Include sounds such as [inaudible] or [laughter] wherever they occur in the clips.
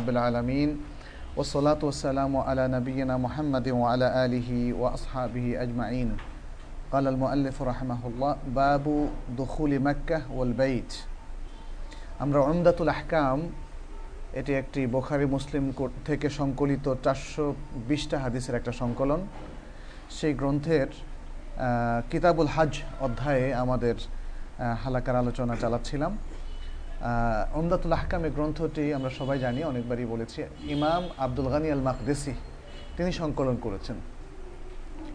رب العالمين والصلاة والسلام على نبينا محمد وعلى آله وأصحابه أجمعين قال المؤلف رحمه الله باب دخول مكة والبيت আমরা উমদাতুল আহকাম এটি একটি বোখারি মুসলিম থেকে সংকলিত চারশো বিশটা হাদিসের একটা সংকলন সেই গ্রন্থের কিতাবুল হাজ অধ্যায়ে আমাদের হালাকার আলোচনা চালাচ্ছিলাম উমদাতুল আহকাম গ্রন্থটি আমরা সবাই জানি, অনেকবারই বলেছি। ইমাম আব্দুল গানি আল মাকদেসি তিনি সংকলন করেছেন।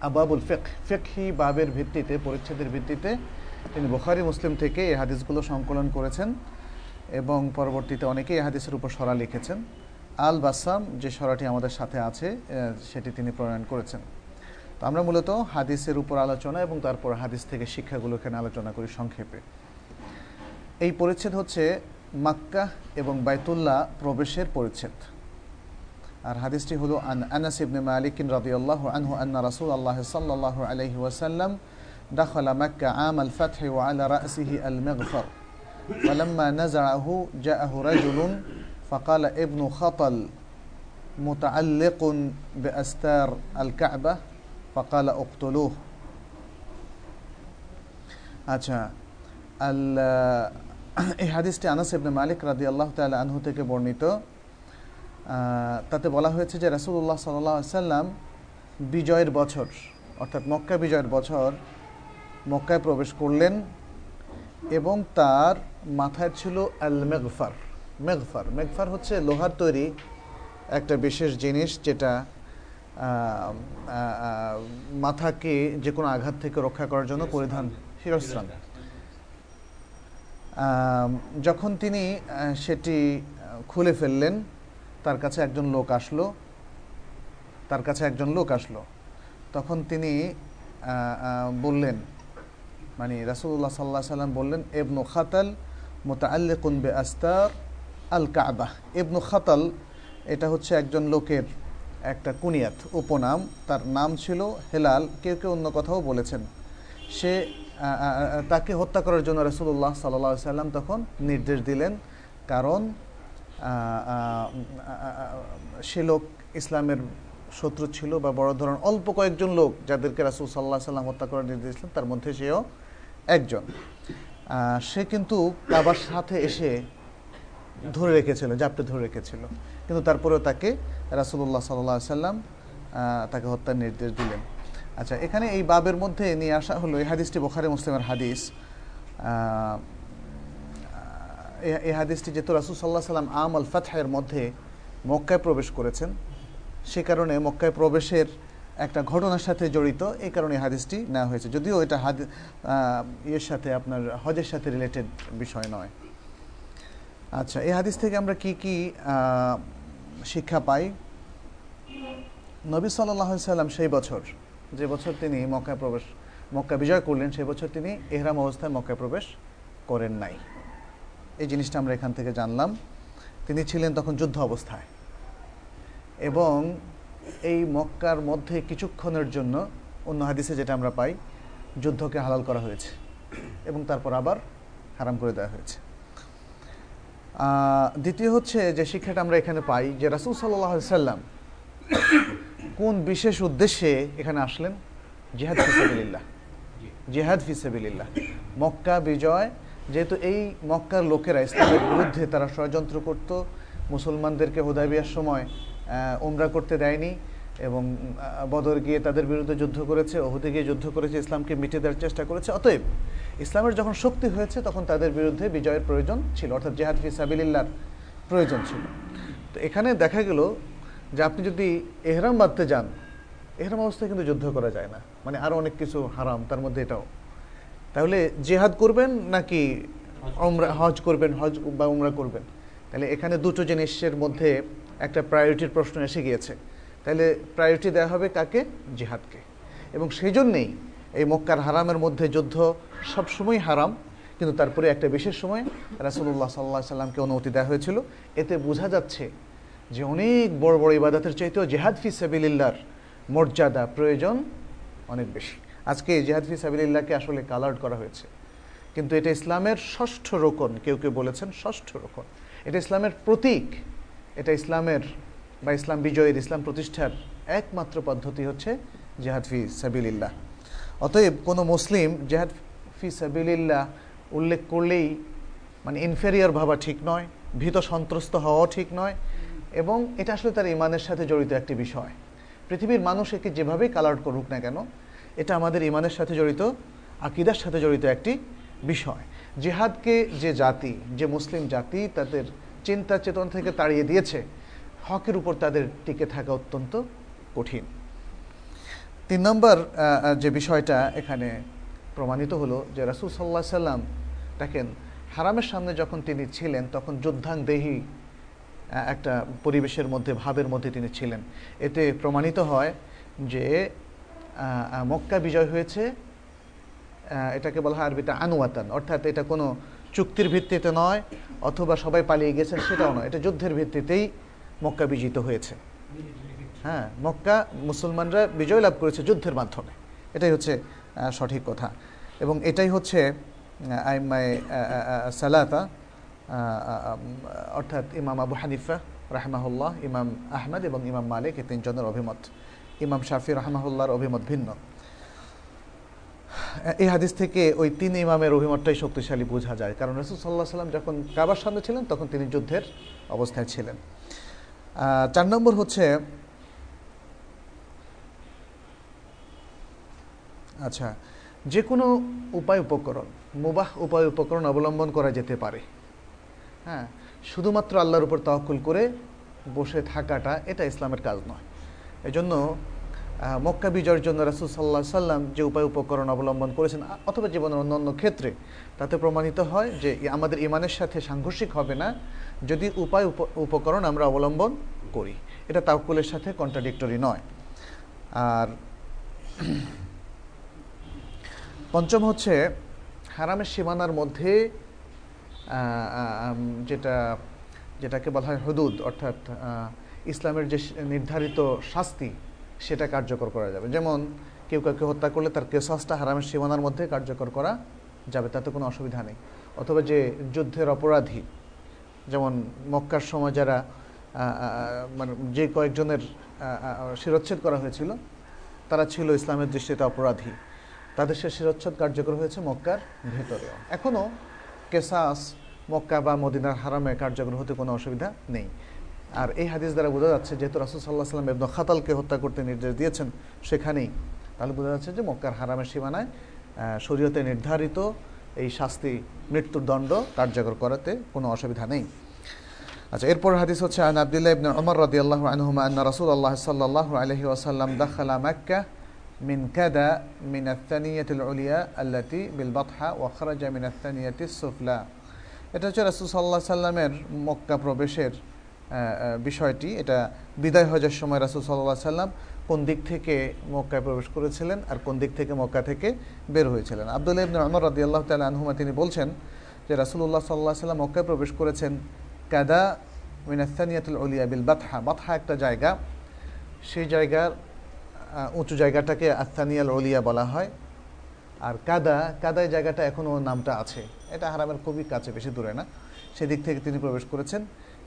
আবাবুল ফেক ফেকহি বাবের ভিত্তিতে, পরিচ্ছেদের ভিত্তিতে তিনি বোখারি, মুসলিম থেকে এই হাদিসগুলো সংকলন করেছেন এবং পরবর্তীতে অনেকেই এই হাদিসের উপর সরা লিখেছেন। আল বাসাম যে সরাটি আমাদের সাথে আছে সেটি তিনি প্রণয়ন করেছেন। তো আমরা মূলত হাদিসের উপর আলোচনা এবং তারপর হাদিস থেকে শিক্ষাগুলো এখানে আলোচনা করি সংক্ষেপে। এই পরিচ্ছেদ হচ্ছে মাক্কা এবং বাইতুল্লাহ প্রবেশের পরিচ্ছেদ আর হাদিসটি হলো আন আনাস ইবনে মালিক রাদিয়াল্লাহু আনহু আন্না রাসূলুল্লাহ সাল্লাল্লাহু আলাইহি ওয়াসাল্লাম دخل مكة عام الفتح وعلى رأسه المغفر فلما نزعه جاءه رجل فقال ابن خطل متعلق بأستار الكعبة فقال اقتلوه আচ্ছা আল এই হাদিসটি আনাস ইবনে মালিক রাদি আল্লাহ তালা আনহু থেকে বর্ণিত। তাতে বলা হয়েছে যে রাসুল্লাহ সাল্লাহ সাল্লাম বিজয়ের বছর, অর্থাৎ মক্কা বিজয়ের বছর মক্কায় প্রবেশ করলেন এবং তার মাথায় ছিল আল মেগফার। মেগফার মেগফার হচ্ছে লোহার তৈরি একটা বিশেষ জিনিস যেটা মাথাকে যে কোনো আঘাত থেকে রক্ষা করার জন্য পরিধান, শিরস্ত্রাণ। যখন তিনি সেটি খুলে ফেললেন, তার কাছে একজন লোক আসলো। তার কাছে একজন লোক আসলো। তখন তিনি বললেন মানে রাসুল্লাহ সাল্লাহ সাল্লাম বললেন এবনু খাতাল মোতাল্লিকুন বে আস্তার আল কাবাহ এবনু খাতাল, এটা হচ্ছে একজন লোকের একটা কুনিয়াত, উপনাম। তার নাম ছিল হেলাল। কেউ কেউ অন্য কথাও বলেছেন। সে তাকে হত্যা করার জন্য রসুল্লাহ সাল্লা সাল্লাম তখন নির্দেশ দিলেন। কারণ সে লোক ইসলামের শত্রু ছিল বা বড় ধরনের অল্প কয়েকজন লোক যাদেরকে রাসুল সাল্লাহ সাল্লাম হত্যা করার নির্দেশ দিলেন তার মধ্যে সেও একজন। সে কিন্তু কাবার সাথে এসে ধরে রেখেছিল, জাপটে ধরে রেখেছিল। কিন্তু তারপরেও তাকে রাসুল্লাহ সাল্লাহ সাল্লাম তাকে হত্যার নির্দেশ দিলেন। আচ্ছা এখানে এই বাবের মধ্যে নিয়ে আসা হলো, এই হাদিসটি বোখারে, মুসলিমের হাদিস। এই হাদিসটি যেহেতু রাসুল সাল্লাহ সাল্লাম আম আল ফাতহের মধ্যে মক্কায় প্রবেশ করেছেন, সে কারণে মক্কায় প্রবেশের একটা ঘটনার সাথে জড়িত, এই কারণে হাদিসটি নেওয়া হয়েছে। যদিও এটা হাদি ইয়ের সাথে আপনার হজের সাথে রিলেটেড বিষয় নয়। আচ্ছা এই হাদিস থেকে আমরা কি কি শিক্ষা পাই? নবী সাল্লাহ সাল্লাম সেই বছর যে বছর তিনি মক্কায় প্রবেশ মক্কা বিজয় করলেন, সেই বছর তিনি এহরাম অবস্থায় মক্কায় প্রবেশ করেন নাই। এই জিনিসটা আমরা এখান থেকে জানলাম। তিনি ছিলেন তখন যুদ্ধ অবস্থায়। এবং এই মক্কার মধ্যে কিছুক্ষণের জন্য অন্য হাদিসে যেটা আমরা পাই, যুদ্ধকে হালাল করা হয়েছে এবং তারপর আবার হারাম করে দেওয়া হয়েছে। দ্বিতীয় হচ্ছে যে শিক্ষাটা আমরা এখানে পাই যে রাসুল সাল্লাহ সাল্লাম কোন বিশেষ উদ্দেশ্যে এখানে আসলেন? জেহাদ ফিসাবিল্লাহ জেহাদ ফিসাবিল্লাহ মক্কা বিজয় যেহেতু এই মক্কার লোকেরা ইসলামের বিরুদ্ধে তারা ষড়যন্ত্র করত মুসলমানদেরকে হুদাবিয়ার সময় উমরা করতে দেয়নি এবং বদর গিয়ে তাদের বিরুদ্ধে যুদ্ধ করেছে ওহুদে গিয়ে যুদ্ধ করেছে ইসলামকে মিটে দেওয়ার চেষ্টা করেছে। অতএব ইসলামের যখন শক্তি হয়েছে তখন তাদের বিরুদ্ধে বিজয়ের প্রয়োজন ছিল অর্থাৎ জেহাদ ফিসাবিল্লার প্রয়োজন ছিল। তো এখানে দেখা গেল যে আপনি যদি এহরাম বাঁধতে যান এহরাম অবস্থায় কিন্তু যুদ্ধ করা যায় না। মানে আরও অনেক কিছু হারাম তার মধ্যে এটাও। তাহলে জেহাদ করবেন নাকি উমরা হজ করবেন হজ বা উমরা করবেন? তাহলে এখানে দুটো জিনিসের মধ্যে একটা প্রায়োরিটির প্রশ্ন এসে গিয়েছে। তাহলে প্রায়োরিটি দেওয়া হবে কাকে? জিহাদকে। এবং সেই জন্যেই এই মক্কার হারামের মধ্যে যুদ্ধ সবসময় হারাম কিন্তু তারপরে একটা বিশেষ সময় রাসুল্লাহ সাল্লাহ সাল্লামকে অনুমতি দেওয়া হয়েছিল। এতে বোঝা যাচ্ছে যে অনেক বড় বড় ইবাদতের চাইতেও জেহাদ ফি সাবিল্লার মর্যাদা প্রয়োজন অনেক বেশি। আজকে জেহাদ ফি সাবিল্লাহকে আসলে কালার্ড করা হয়েছে। কিন্তু এটা ইসলামের ষষ্ঠ রোকন, কেউ কেউ বলেছেন ষষ্ঠ রোকন। এটা ইসলামের প্রতীক, এটা ইসলামের বা ইসলাম বিজয়ের, ইসলাম প্রতিষ্ঠার একমাত্র পদ্ধতি হচ্ছে জেহাদ ফি সাবিলিল্লাহ। অতএব কোনো মুসলিম জেহাদ ফি সাবিলিল্লাহ উল্লেখ করলেই মানে ইনফেরিয়ার ভাবা ঠিক নয়, ভীত সন্ত্রস্ত হওয়াও ঠিক নয় এবং এটা আসলে তার ইমানের সাথে জড়িত একটি বিষয়। পৃথিবীর মানুষ একে যেভাবেই কালার করুক না কেন, এটা আমাদের ইমানের সাথে জড়িত, আকিদার সাথে জড়িত একটি বিষয়। জেহাদকে যে জাতি, যে মুসলিম জাতি তাদের চিন্তা চেতনা থেকে তাড়িয়ে দিয়েছে, হকের উপর তাদের টিকে থাকা অত্যন্ত কঠিন। তিন নম্বর যে বিষয়টা এখানে প্রমাণিত হলো যে রাসুল সাল্লাহ সাল্লাম দেখেন, হারামের সামনে যখন তিনি ছিলেন, তখন যোদ্ধাংদেহী একটা পরিবেশের মধ্যে, ভাবের মধ্যে তিনি ছিলেন। এতে প্রমাণিত হয় যে মক্কা বিজয় হয়েছে এটাকে বলা হয় আরবিটা আনুয়াতান অর্থাৎ এটা কোনো চুক্তির ভিত্তিতে নয়, অথবা সবাই পালিয়ে গেছেন সেটাও নয়। এটা যুদ্ধের ভিত্তিতেই মক্কা বিজিত হয়েছে। হ্যাঁ মক্কা মুসলমানরা বিজয় লাভ করেছে যুদ্ধের মাধ্যমে। এটাই হচ্ছে সঠিক কথা। এবং এটাই হচ্ছে আইমায় সালাতা অর্থাৎ ইমাম আবু হানিফা, রাহমাহুল্লাহ, ইমাম আহমেদ এবং ইমাম মালিক এই তিনজনের অভিমত। ইমাম শাফি, রাহমাহুল্লাহর অভিমত ভিন্ন। এই হাদিস থেকে ওই তিন ইমামের অভিমতটাই শক্তিশালী বোঝা যায়। কারণ রসুল সাল্লাহ সাল্লাম যখন কাবার সামনে ছিলেন, তখন তিনি যুদ্ধের অবস্থায় ছিলেন। চার নম্বর হচ্ছে আচ্ছা যে কোনো উপায় উপকরণ, মুবাহ উপায় উপকরণ অবলম্বন করা যেতে পারে। হ্যাঁ শুধুমাত্র আল্লাহর উপর তহকুল করে বসে থাকাটা এটা ইসলামের কাজ নয়। এজন্য মক্কা বিজয়ের জন্য রাসুল সাল্লাহ সাল্লাম যে উপায় উপকরণ অবলম্বন করেছেন, অথবা জীবনের অন্যান্য ক্ষেত্রে, তাতে প্রমাণিত হয় যে আমাদের ইমানের সাথে সাংঘর্ষিক হবে না যদি উপায় উপকরণ আমরা অবলম্বন করি। এটা তাওকুলের সাথে কন্ট্রাডিক্টরি নয়। আর [clears throat] পঞ্চম হচ্ছে, হারামের সীমানার মধ্যে যেটা, যেটাকে বলা হয় হদুদ, অর্থাৎ ইসলামের যে নির্ধারিত শাস্তি, সেটা কার্যকর করা যাবে। যেমন, কেউ কাউকে হত্যা করলে তার কেসাসটা হারামের সীমানার মধ্যে কার্যকর করা যাবে, তাতে কোনো অসুবিধা নেই। অথবা যে যুদ্ধের অপরাধী, যেমন মক্কার সময় যারা মানে যে কয়েকজনের শিরোচ্ছেদ করা হয়েছিল, তারা ছিল ইসলামের দৃষ্টিতে অপরাধী। তাদের সে শিরোচ্ছেদ কার্যকর হয়েছে মক্কার ভেতরেও। এখনও কেসাস, মক্কা বা মদিনার হারামে কার্যকর হতে কোনো অসুবিধা নেই। আর এই হাদিস দ্বারা বোঝা যাচ্ছে, যেহেতু রাসুল সাল্লাহ সাল্লাম এবন খাতালকে হত্যা করতে নির্দেশ দিয়েছেন সেখানেই, তাহলে বোঝা যাচ্ছে যে মক্কার হারামের সীমানায় শরীয়তে নির্ধারিত এই শাস্তি, মৃত্যুর দণ্ড কার্যকর করাতে কোনো অসুবিধা নেই। আচ্ছা এরপর হাদিস হচ্ছে, আন আব্দুল্লাহ ইবনে ওমর রাদিয়াল্লাহু আনহুমা আন্না রাসূলুল্লাহ সাল্লাল্লাহু আলাইহি ওয়াসাল্লাম দাখালা মক্কা من كذا من الثانية العليا التي بالبطحة وخرج من الثانية السفلى এটা হচ্ছে রাসূল সাল্লাল্লাহু আলাইহি সাল্লামের মক্কা প্রবেশের বিষয়টি এটা বিদায় হজের সময় রাসুল সাল্লাহ সাল্লাম কোন দিক থেকে মক্কায় প্রবেশ করেছিলেন আর কোন দিক থেকে মক্কা থেকে বের হয়েছিলেন আবদুল্লাহ ইবনে আমর রাদি আল্লাহ তাল আনহুমা তিনি বলছেন যে রাসুল্লাহ সাল্লাহ সাল্লাম মক্কায় প্রবেশ করেছেন কাদা মিনাস্তানিয়াতুল উলিয়া বিল বাতহা বাতহা একটা জায়গা সেই জায়গার উঁচু জায়গাটাকে আস্তানিয়াল অলিয়া বলা হয়। আর কাদা, কাদায় জায়গাটা এখনও নামটা আছে। এটা হারামের খুবই কাছে, বেশি দূরে না। সেদিক থেকে তিনি প্রবেশ করেছেন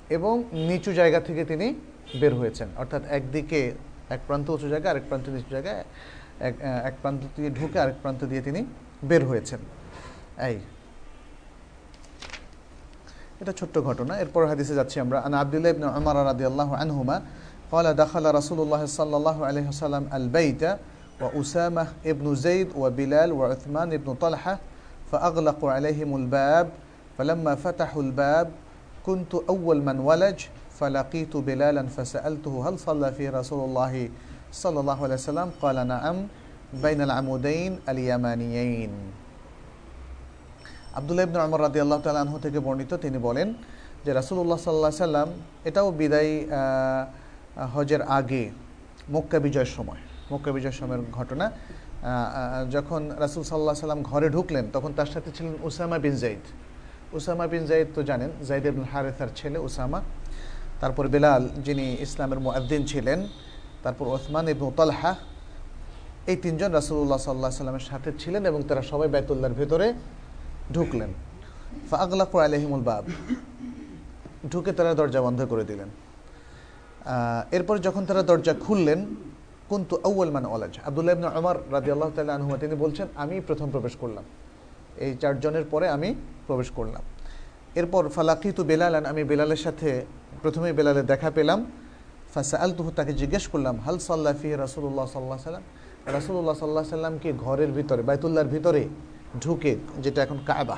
এবং নিচু জায়গা থেকে তিনি বের হয়েছেন। অর্থাৎ একদিকে এক প্রান্ত উঁচু জায়গা, আরেক প্রান্ত নিচু জায়গায় এক এক প্রান্ত দিয়ে ঢুকে আরেক প্রান্ত দিয়ে তিনি বের হয়েছেন। এই। এটা ছোট্ট ঘটনা। এরপর হাদিসে যাচ্ছি আমরা। আন আব্দুল্লাহ ইবনে উমর রাদিয়াল্লাহু আনহুমা قال دخل رسول الله صلى الله عليه وسلم البيت وأسامة ابن زيد وبلال وعثمان ابن طلحة فأغلقوا عليهم الباب فلما فتحوا الباب كنت أول من ولج فلقيت بلالا فسألته هل صلى فيه رسول الله صلى الله عليه وسلم قال نعم بين العمودين اليمانيين আবদুল্লাহ ইবনে আমর রাদি আল্লাহ তালা আনহু থেকে বর্ণিত তিনি বলেন যে রাসুল্লাহ সাল্লাহ সাল্লাম এটাও বিদায় হজের আগে, মক্কা বিজয়ের সময়, মক্কা বিজয়ের সময়ের ঘটনা যখন রাসুল সাল্লাহ সাল্লাম ঘরে ঢুকলেন, তখন তার সাথে ছিলেন Usama bin Zaid Usama bin Zaid তো জানেন জাইদ ইবন হারেসার ছেলে উসামা। তারপর বেলাল, যিনি ইসলামের মুয়াদ্দিন ছিলেন, তারপর ওসমান ইবন তালহা, এই তিনজন রাসুল্লাহ সাল্লাহ সাল্লামের সাথে ছিলেন এবং তারা সবাই বেতুল্লার ভেতরে ঢুকলেন। ফাগলাক আলহিমুল বাব, ঢুকে তারা দরজা বন্ধ করে দিলেন। এরপর যখন তারা দরজা খুললেন, কুন্তু আউ্ল মানে ওলাজ আবদুল্লাহ ইবনে ওমর রাজি আল্লাহ তাল্লাহ আনহুমা, তিনি বলছেন, আমি প্রথম প্রবেশ করলাম। এই চারজনের পরে আমি প্রবেশ করলাম। এরপর, ফালাকিতু বেলালান, আমি বেলালের সাথে প্রথমে বেলালে দেখা পেলাম। ফাসা আল তুহু তাকে জিজ্ঞেস করলাম, হাল সাল্লাহ ফি রাসুল্লাহ সাল্লাহ সাল্লাম? রাসুল্লাহ সাল্লাহ সাল্লামকে ঘরের ভিতরে, বাইতুল্লাহর ভিতরে ঢুকে, যেটা এখন কায়বা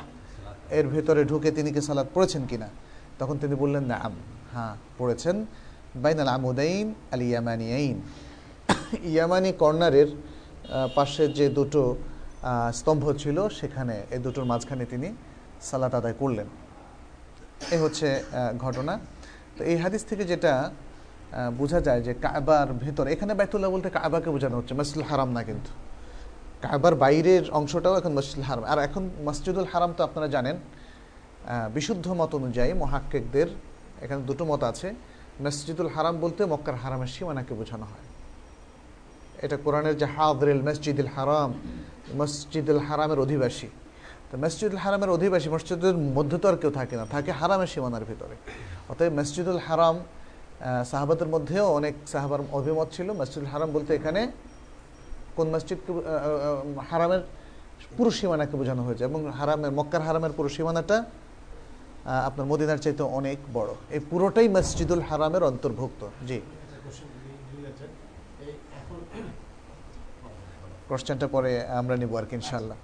এর ভিতরে ঢুকে তিনি কি সালাদ পড়েছেন কিনা? তখন তিনি বললেন না আম হ্যাঁ পড়েছেন। বাইনাল আমুদাইন আল ইয়ামানিয়াইন। ইয়ামানি কর্নারের পাশে যে দুটো স্তম্ভ ছিল, সেখানে এই দুটোর মাঝখানে তিনি সালাত আদায় করলেন। এ হচ্ছে ঘটনা। তো এই হাদিস থেকে যেটা বোঝা যায় যে কাবার ভেতর, এখানে বাইতুল্লাহ বলতে কাবাকে বোঝানো হচ্ছে, মসজিদুল হারাম না কিন্তু। কাবার বাইরের অংশটাও এখন মসজিদুল হারাম। আর এখন মসজিদুল হারাম তো আপনারা জানেন বিশুদ্ধ মত অনুযায়ী মহাক্কেকদের, এখানে দুটো মত আছে। মসজিদুল হারাম বলতে মক্কার হারামের সীমানাকে বোঝানো হয়। এটা কোরআনের যে হাদরেল মসজিদুল হারাম, মসজিদুল হারামের অধিবাসী। তো মসজিদুল হারামের অধিবাসী মসজিদের মধ্যে তো আর কেউ থাকে না, থাকে হারামের সীমানার ভিতরে। অতএব মসজিদুল হারাম সাহাবাদের মধ্যেও অনেক সাহাবার অভিমত ছিল। মসজিদুল হারাম বলতে এখানে কোন মসজিদকে হারামের পুরো সীমানাকে বোঝানো হয়েছে এবং হারামের, মক্কার হারামের পুরো সীমানাটা আপনার মদিনার চাইতে অনেক বড়। এই পুরোটাই মসজিদুল হারামের অন্তর্ভুক্ত। জি। কোশ্চেনটা পরে আমরা নিব আর কি ইনশাল্লাহ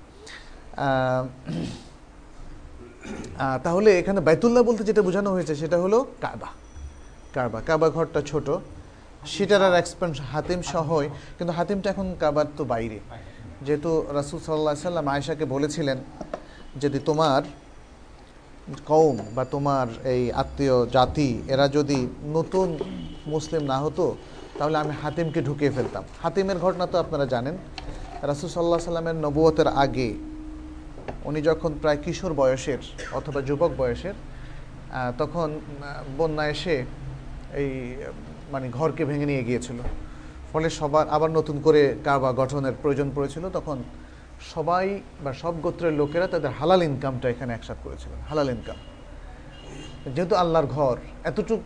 তাহলে এখানে বাইতুল্লাহ বলতে যেটা বোঝানো হয়েছে, সেটা হলো কাবা। কাবা কাবা ঘরটা ছোট। সেটার আর এক্সপেন্স হাতিম সহই, কিন্তু হাতিমটা এখন কাবার তো বাইরে। যেহেতু রাসুল সাল্লাহ সাল্লাম আয়েশাকে বলেছিলেন, যদি তোমার কৌম বা তোমার এই আত্মীয় জাতি, এরা যদি নতুন মুসলিম না হতো, তাহলে আমি হাতিমকে ঢুকিয়ে ফেলতাম। হাতিমের ঘটনা তো আপনারা জানেন। রাসুল সাল্লাহ সাল্লামের নবুয়তের আগে উনি যখন প্রায় কিশোর বয়সের অথবা যুবক বয়সের তখন বন্যা এসে এই মানে ঘরকে ভেঙে নিয়ে গিয়েছিল। ফলে সবার আবার নতুন করে কাবা গঠনের প্রয়োজন পড়েছিল। তখন সবাই বা সব গোত্রের লোকেরা তাদের হালাল ইনকামটা এখানে একসাথ করেছিলেন, হালাল ইনকাম যেহেতু আল্লাহর ঘর, এতটুক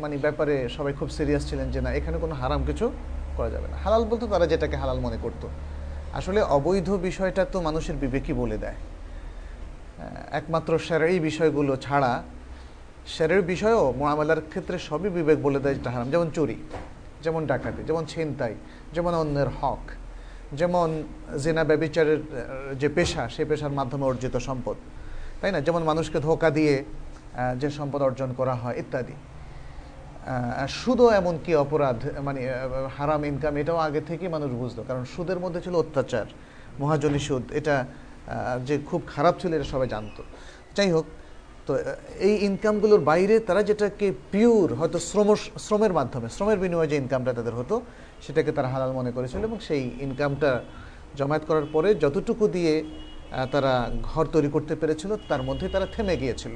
মানে ব্যাপারে সবাই খুব সিরিয়াস ছিলেন যে না, এখানে কোনো হারাম কিছু করা যাবে না। হালাল বলতে তারা যেটাকে হালাল মনে করতো। আসলে অবৈধ বিষয়টা তো মানুষের বিবেকই বলে দেয়। একমাত্র এই বিষয়গুলো ছাড়া শেরের বিষয়ও মোয়ামেলার ক্ষেত্রে সবই বিবেক বলে দেয় যেটা হারাম। যেমন চুরি, যেমন ডাকাতি, যেমন ছিনতাই, যেমন অন্যের হক। যেমন জেনা ব্যবিচারের যে পেশা, সেই পেশার মাধ্যমে অর্জিত সম্পদ, তাই না? যেমন মানুষকে ধোকা দিয়ে যে সম্পদ অর্জন করা হয়, ইত্যাদি। সুদও এমন কি অপরাধ মানে হারাম ইনকাম এটাও আগে থেকেই মানুষ বুঝতো। কারণ সুদের মধ্যে ছিল অত্যাচার, মহাজনী সুদ, এটা যে খুব খারাপ ছিল, এটা সবাই জানতো। যাই হোক, তো এই ইনকামগুলোর বাইরে তারা যেটাকে পিওর হয়তো শ্রম, শ্রমের মাধ্যমে, শ্রমের বিনিময়ে যে ইনকামটা তাদের হতো সেটাকে তারা হালাল মনে করেছিল এবং সেই ইনকামটা জমায়েত করার পরে যতটুকু দিয়ে তারা ঘর তৈরি করতে পেরেছিল, তার মধ্যে তারা থেমে গিয়েছিল।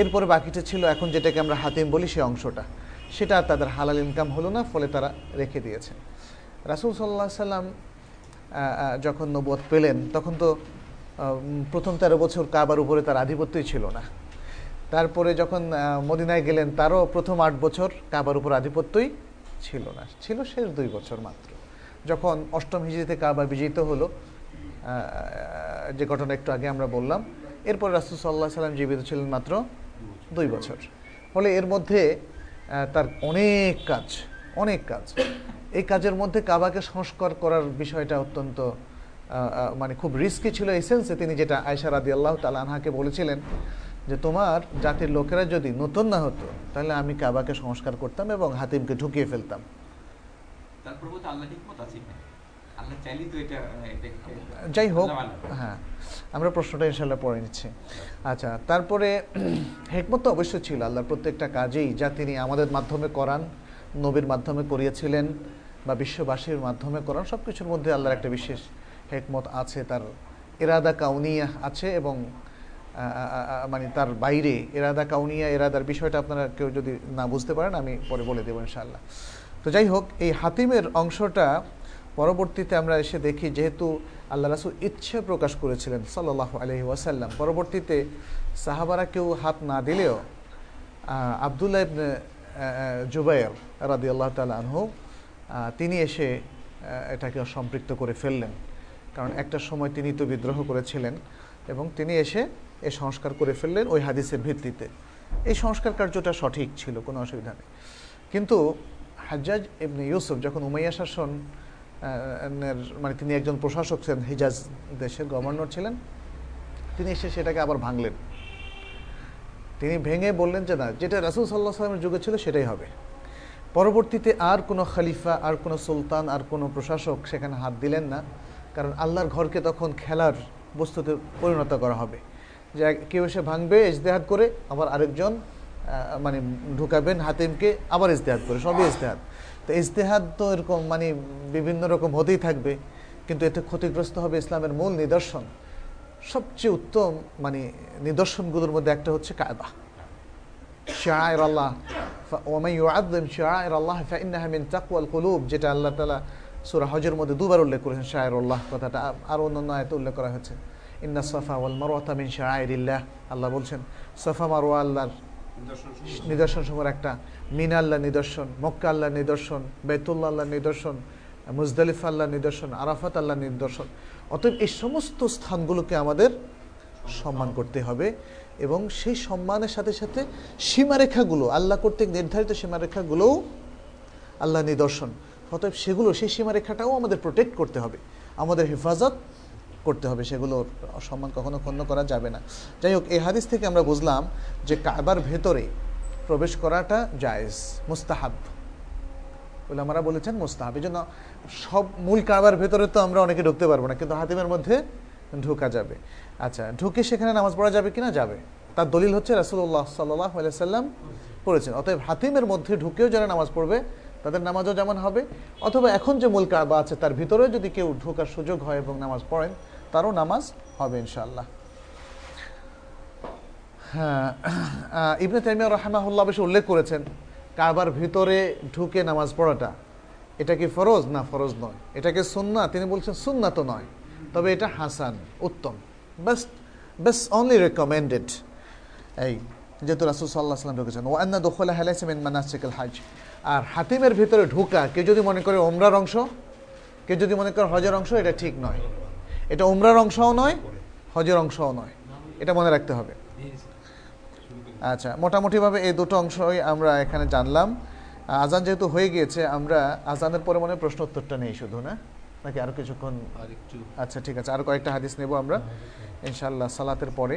এরপরে বাকিটা ছিল এখন যেটাকে আমরা হাতিম বলি সেই অংশটা। সেটা তাদের হালাল ইনকাম হলো না, ফলে তারা রেখে দিয়েছে। রাসুল সাল্লাহ সাল্লাম যখন নবুয়ত পেলেন, তখন তো প্রথম তেরো বছর কাবার উপরে তার আধিপত্যই ছিল না। তারপরে যখন মদিনায় গেলেন, তারও প্রথম আট বছর কাবার উপর আধিপত্যই ছিল না। ছিল শেষ দুই বছর মাত্র। যখন অষ্টম হিজড়িতে কাবা বিজিত হলো যে ঘটনা একটু আগে আমরা বললাম, এরপর রাসুল সাল্লাহ সাল্লাম জীবিত ছিলেন মাত্র দুই বছর। ফলে এর মধ্যে তার অনেক কাজ অনেক কাজ। এই কাজের মধ্যে কাবাকে সংস্কার করার বিষয়টা অত্যন্ত মানে খুব রিস্কি ছিল। এই সেন্সে তিনি যেটা আয়সা রাদি আল্লাহ তাল আনহাকে বলেছিলেন যে তোমার জাতির লোকেরা যদি নতুন না হতো তাহলে আমি কাবাকে সংস্কার করতাম এবং হাতিমকে ঢুকিয়ে ফেলতাম। যাই হোক হ্যাঁ আমরা প্রশ্নটা ইনশাল্লাহ পড়ে নিচ্ছি। আচ্ছা তারপরে [clears throat] হেকমত তো অবশ্যই ছিল আল্লাহর প্রত্যেকটা কাজেই যা তিনি আমাদের মাধ্যমে করান নবীর মাধ্যমে করিয়েছিলেন বা বিশ্ববাসীর মাধ্যমে করান সব কিছুর মধ্যে আল্লাহর একটা বিশেষ হেকমত আছে তার এরাদা কাউনিয়া আছে এবং মানে তার বাইরে এরাদা কাউনিয়া এরাদার বিষয়টা আপনারা কেউ যদি না বুঝতে পারেন, আমি পরে বলে দেবো ইনশাল্লাহ তো যাই হোক, এই হাতিমের অংশটা পরবর্তীতে আমরা এসে দেখি, যেহেতু আল্লাহ রাসুল ইচ্ছে প্রকাশ করেছিলেন সাল্লাহ আলহি ওয়াসাল্লাম। পরবর্তীতে সাহাবারা কেউ হাত না দিলেও আবদুল্লাহ ইবনে জুবাইর রাদি আল্লাহ তাল তিনি এসে এটাকে সম্পৃক্ত করে ফেললেন। কারণ একটা সময় তিনি তো বিদ্রোহ করেছিলেন এবং তিনি এসে এ সংস্কার করে ফেললেন ওই হাদিসের ভিত্তিতে। এই সংস্কার কার্যটা সঠিক ছিল, কোনো অসুবিধা নেই। কিন্তু হাজ্জাজ এমনি ইউসুফ যখন উমাইয়া শাসন মানে তিনি একজন প্রশাসক ছিলেন, হিজাজ দেশের গভর্নর ছিলেন, তিনি এসে সেটাকে আবার ভাঙলেন। তিনি ভেঙে বললেন যে, না, যেটা রাসুল সাল্লাহ সাল্লামের যুগে ছিল সেটাই হবে। পরবর্তীতে আর কোনো খলিফা, আর কোনো সুলতান, আর কোনো প্রশাসক সেখানে হাত দিলেন না, কারণ আল্লাহর ঘরকে তখন খেলার বস্তুতে পরিণত করা হবে। যে কেউ এসে ভাঙবে, ইজতেহাদ করে আবার আরেকজন মানে ঢুকাবেন হাতিমকে, আবার ইজতেহাদ করে, সবই ইজতেহাদ। তো ইজতেহাদ তো এরকম মানে বিভিন্ন রকম হতেই থাকবে, কিন্তু এতে ক্ষতিগ্রস্ত হবে ইসলামের মূল নিদর্শন। সবচেয়ে উত্তম মানে নিদর্শনগুলোর মধ্যে একটা হচ্ছে কায়বা যেটা আল্লাহ তাআলা সূরা হজের মধ্যে দুবার উল্লেখ করেছেন আল্লাহ, কথাটা আর অন্যান্য আয়তে উল্লেখ করা হয়েছে। ইন্না সাফা ওয়াল মারওয়াতা মিন শাআইরিল্লাহ। আল্লাহ বলছেন, সফা মারওয়া আল্লাহর নিদর্শন সময়ের একটা, মিনা আল্লাহ নিদর্শন, মক্কা আল্লাহ নিদর্শন বেতুল্লা আল্লাহ নিদর্শন, মুজদালিফা আল্লাহ নিদর্শন, আরাফাত আল্লাহ নিদর্শন। অতএব এই সমস্ত স্থানগুলোকে আমাদের সম্মান করতে হবে এবং সেই সম্মানের সাথে সাথে সীমারেখাগুলো, আল্লাহ কর্তৃক নির্ধারিত সীমারেখাগুলোও আল্লাহ নিদর্শন। অতএব সেগুলো, সেই সীমারেখাটাও আমাদের প্রোটেক্ট করতে হবে। আমাদের হেফাজত করতে হবে সেগুলোর সম্মান কখনো ক্ষণ করা যাবে না। যাই হোক, এই হাদিস থেকে আমরা বুঝলাম যে কাবার ভেতরে প্রবেশ করাটা জায়েজ, মুস্তাহাব। আমরা বলেছেন মুস্তাহাব এই জন্য সব মূল কাবার ভেতরে তো আমরা অনেকে ঢুকতে পারব না, কিন্তু হাতিমের মধ্যে ঢোকা যাবে। আচ্ছা ঢুকে সেখানে নামাজ পড়া যাবে কিনা? যাবে। তার দলিল হচ্ছে রাসুল্লাহ সাল্লাহ সাল্লাম পড়েছেন, অতএব হাতিমের মধ্যে ঢুকেও যারা নামাজ পড়বে, তাদের নামাজও যেমন হবে, অথবা এখন যে মূল কাবা আছে, তার ভিতরেও যদি কেউ ঢোকার সুযোগ হয় এবং নামাজ পড়েন তারও নামাজ হবে ইনশাআল্লাহ। হ্যাঁ ইবনে তাইমিয়া রহমাহুল্লাহ বেশি উল্লেখ করেছেন, কাবার ভিতরে ঢুকে নামাজ পড়াটা, এটা কি ফরজ? না, ফরজ নয়। এটাকে সুন্না তিনি বলছেন সুন্না তো নয়, তবে এটা হাসান, উত্তম। বেস্ট বেস্ট অনলি রেকমেন্ডেড এই, যেহেতু রাসুল সাল্লাহ সাল্লাম ঢুকেছেন। ও আন্না দখলা হেলাইছে মিন মানাসিকাল হাজ। আর হাতিমের ভিতরে ঢুকা, কেউ যদি মনে করে ওমরার অংশ, কেউ যদি মনে করে হজের অংশ, এটা ঠিক নয়। এটা ওমরার অংশও নয় হজের অংশও নয়। এটা মনে রাখতে হবে। আচ্ছা মোটামুটিভাবে এই দুটো অংশই আমরা এখানে জানলাম। আজান যেহেতু হয়ে গিয়েছে আমরা আজানের পরে মনে প্রশ্ন উত্তরটা নেই শুধু না? নাকি আরও কিছুক্ষণ? আচ্ছা ঠিক আছে আর কয়েকটা হাদিস নেব আমরা। ইনশাআল্লাহ সালাতের পরে।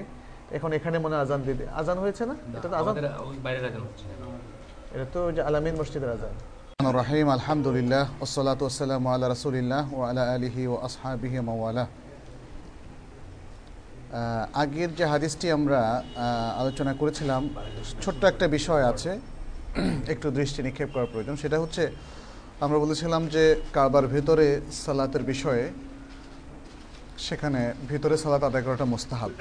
এখন এখানে মনে আজান দিতে আজান হয়েছে না? এটা তো আজান? এটা তো যে আলামিন মসজিদের আজান। রহিম আলহামদুলিল্লাহ ওসলাত ওসালাম আল্লাহ রসুলিল্লাহ ও আলা আলিহি ও আসহাবিহি মাওয়ালা আগের যে হাদিসটি আমরা আলোচনা করেছিলাম, ছোট্ট একটা বিষয় আছে, [clears throat] একটু দৃষ্টি নিক্ষেপ করার প্রয়োজন। সেটা হচ্ছে, আমরা বলেছিলাম যে কারবার ভেতরে সালাতের বিষয়ে, সেখানে ভিতরে সালাত আদায় করাটা মোস্তাহাব।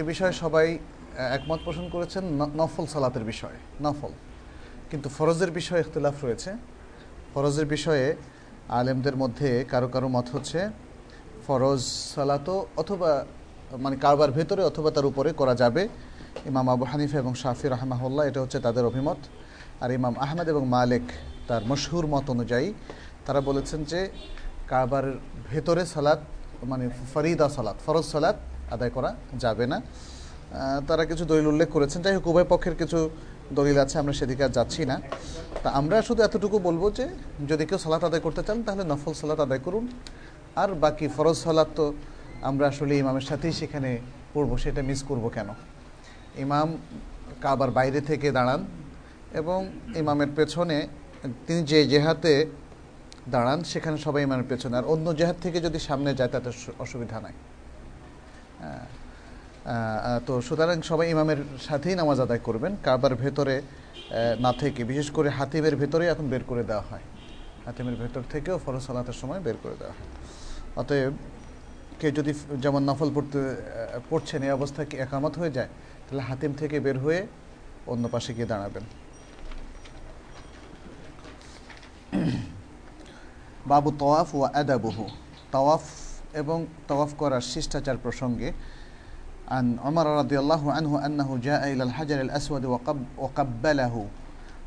এ বিষয়ে সবাই একমত পোষণ করেছেন নফল সালাতের বিষয়ে, নফল। কিন্তু ফরজের বিষয়ে ইখতলাফ রয়েছে। ফরজের বিষয়ে আলেমদের মধ্যে কারও কারও মত হচ্ছে ফরজ সালাতো অথবা মানে কারবার ভেতরে অথবা তার উপরে করা যাবে। ইমাম আবু হানিফা এবং শাফি রহমাহুল্লাহ, এটা হচ্ছে তাদের অভিমত। আর ইমাম আহমেদ এবং মালিক তার মশহুর মত অনুযায়ী তারা বলেছেন যে কারবার ভেতরে সালাত মানে ফরিদা সালাত, ফরজ সালাত আদায় করা যাবে না। তারা কিছু দলিল উল্লেখ করেছেন। যাই হোক, উভয় পক্ষের কিছু দলিল আছে আমরা সেদিকে আর যাচ্ছি না। তা আমরা শুধু এতটুকু বলব যে যদি কেউ সালাত আদায় করতে চান তাহলে নফল সালাত আদায় করুন। আর বাকি ফরজ সালাত তো আমরা আসলে ইমামের সাথেই সেখানে পড়ব সেটা মিস করব কেন? ইমাম কাবার বাইরে থেকে দাঁড়ান এবং ইমামের পেছনে তিনি যে জেহাতে দাঁড়ান সেখানে সবাই ইমামের পেছনে। আর অন্য জেহাদ থেকে যদি সামনে যায় তাতে অসুবিধা নাই। আহ, তো সুতরাং সবাই ইমামের সাথেই নামাজ আদায় করবেন। কাবার ভেতরে না থেকে, বিশেষ করে হাতিমের ভেতরে এখন বের করে দেওয়া হয়। হাতিমের ভেতর থেকেও ফরজ সালাতের সময় বের করে দেওয়া হয়। অতএব কেউ যদি যেমন নফল পড়তে পড়ছেন, এই অবস্থায় কি একামত হয়ে যায়? তাহলে হাতিম থেকে বের হয়ে অন্য পাশে গিয়ে দাঁড়াবেন। [clears throat] বাবু তওয়াফ ও আদাবহু। তওয়াফ এবং তওয়াফ করার শিষ্টাচার প্রসঙ্গে عن عمر رضي الله عنه أنه جاء إلى الحجر الأسود وقب وقبله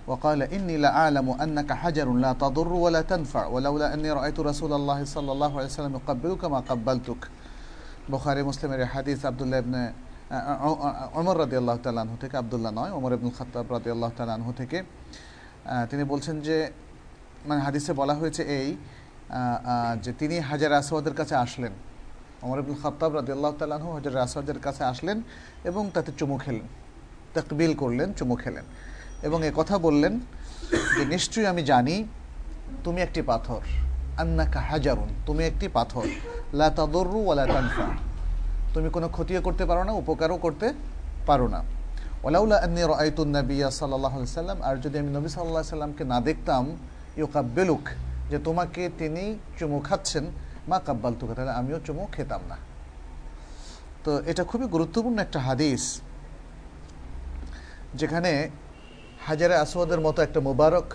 وقال إني لأعلم أنك حجر لا تضر ولا تنفع ولولا أني رأيت رسول الله صلى الله عليه وسلم يقبلك ما قبلتك বুখারি মুসলিমের এই হাদিস আবদুল্লাহ ইবনে ওমর রাদি আল্লাহ তালাহু থেকে আবদুল্লাহ নয় ওমর ইবনুল খত্তাব রাদি আল্লাহ তালাহু থেকে আহ, তিনি বলছেন যে মানে হাদিসে বলা হয়েছে এই আহ, আহ, যে তিনি হাজার আসওয়াদের কাছে আসলেন ওমর ইবনুল খত্তাব রাদি আল্লাহ তালাহু হাজার আসওয়াদের কাছে আসলেন এবং তাতে চুমু খেলেন, তাকবিল করলেন, চুমু খেলেন এবং এ কথা বললেন যে, নিশ্চয়ই আমি জানি তুমি একটি পাথর, আন্নাকা হাজারুন, তুমি একটি পাথর, লা তাদরু তুমি কোনো ক্ষতিও করতে পারো না, উপকারও করতে পারো না। ওলাউলা আন্নি রাআইতুন নাবিয়্যা সাল্লাল্লাহু আলাইহি সাল্লাম, আর যদি আমি নবী আলাইহি সাল্লামকে না দেখতাম, ইউকাব্বিলুক, যে তোমাকে তিনি চুমু খাচ্ছেন মা কাব্বালতুকা, তাহলে আমিও চুমু খেতাম না। তো এটা খুবই গুরুত্বপূর্ণ একটা হাদিস, যেখানে হাজারে আসওয়াদের মতো একটা মোবারক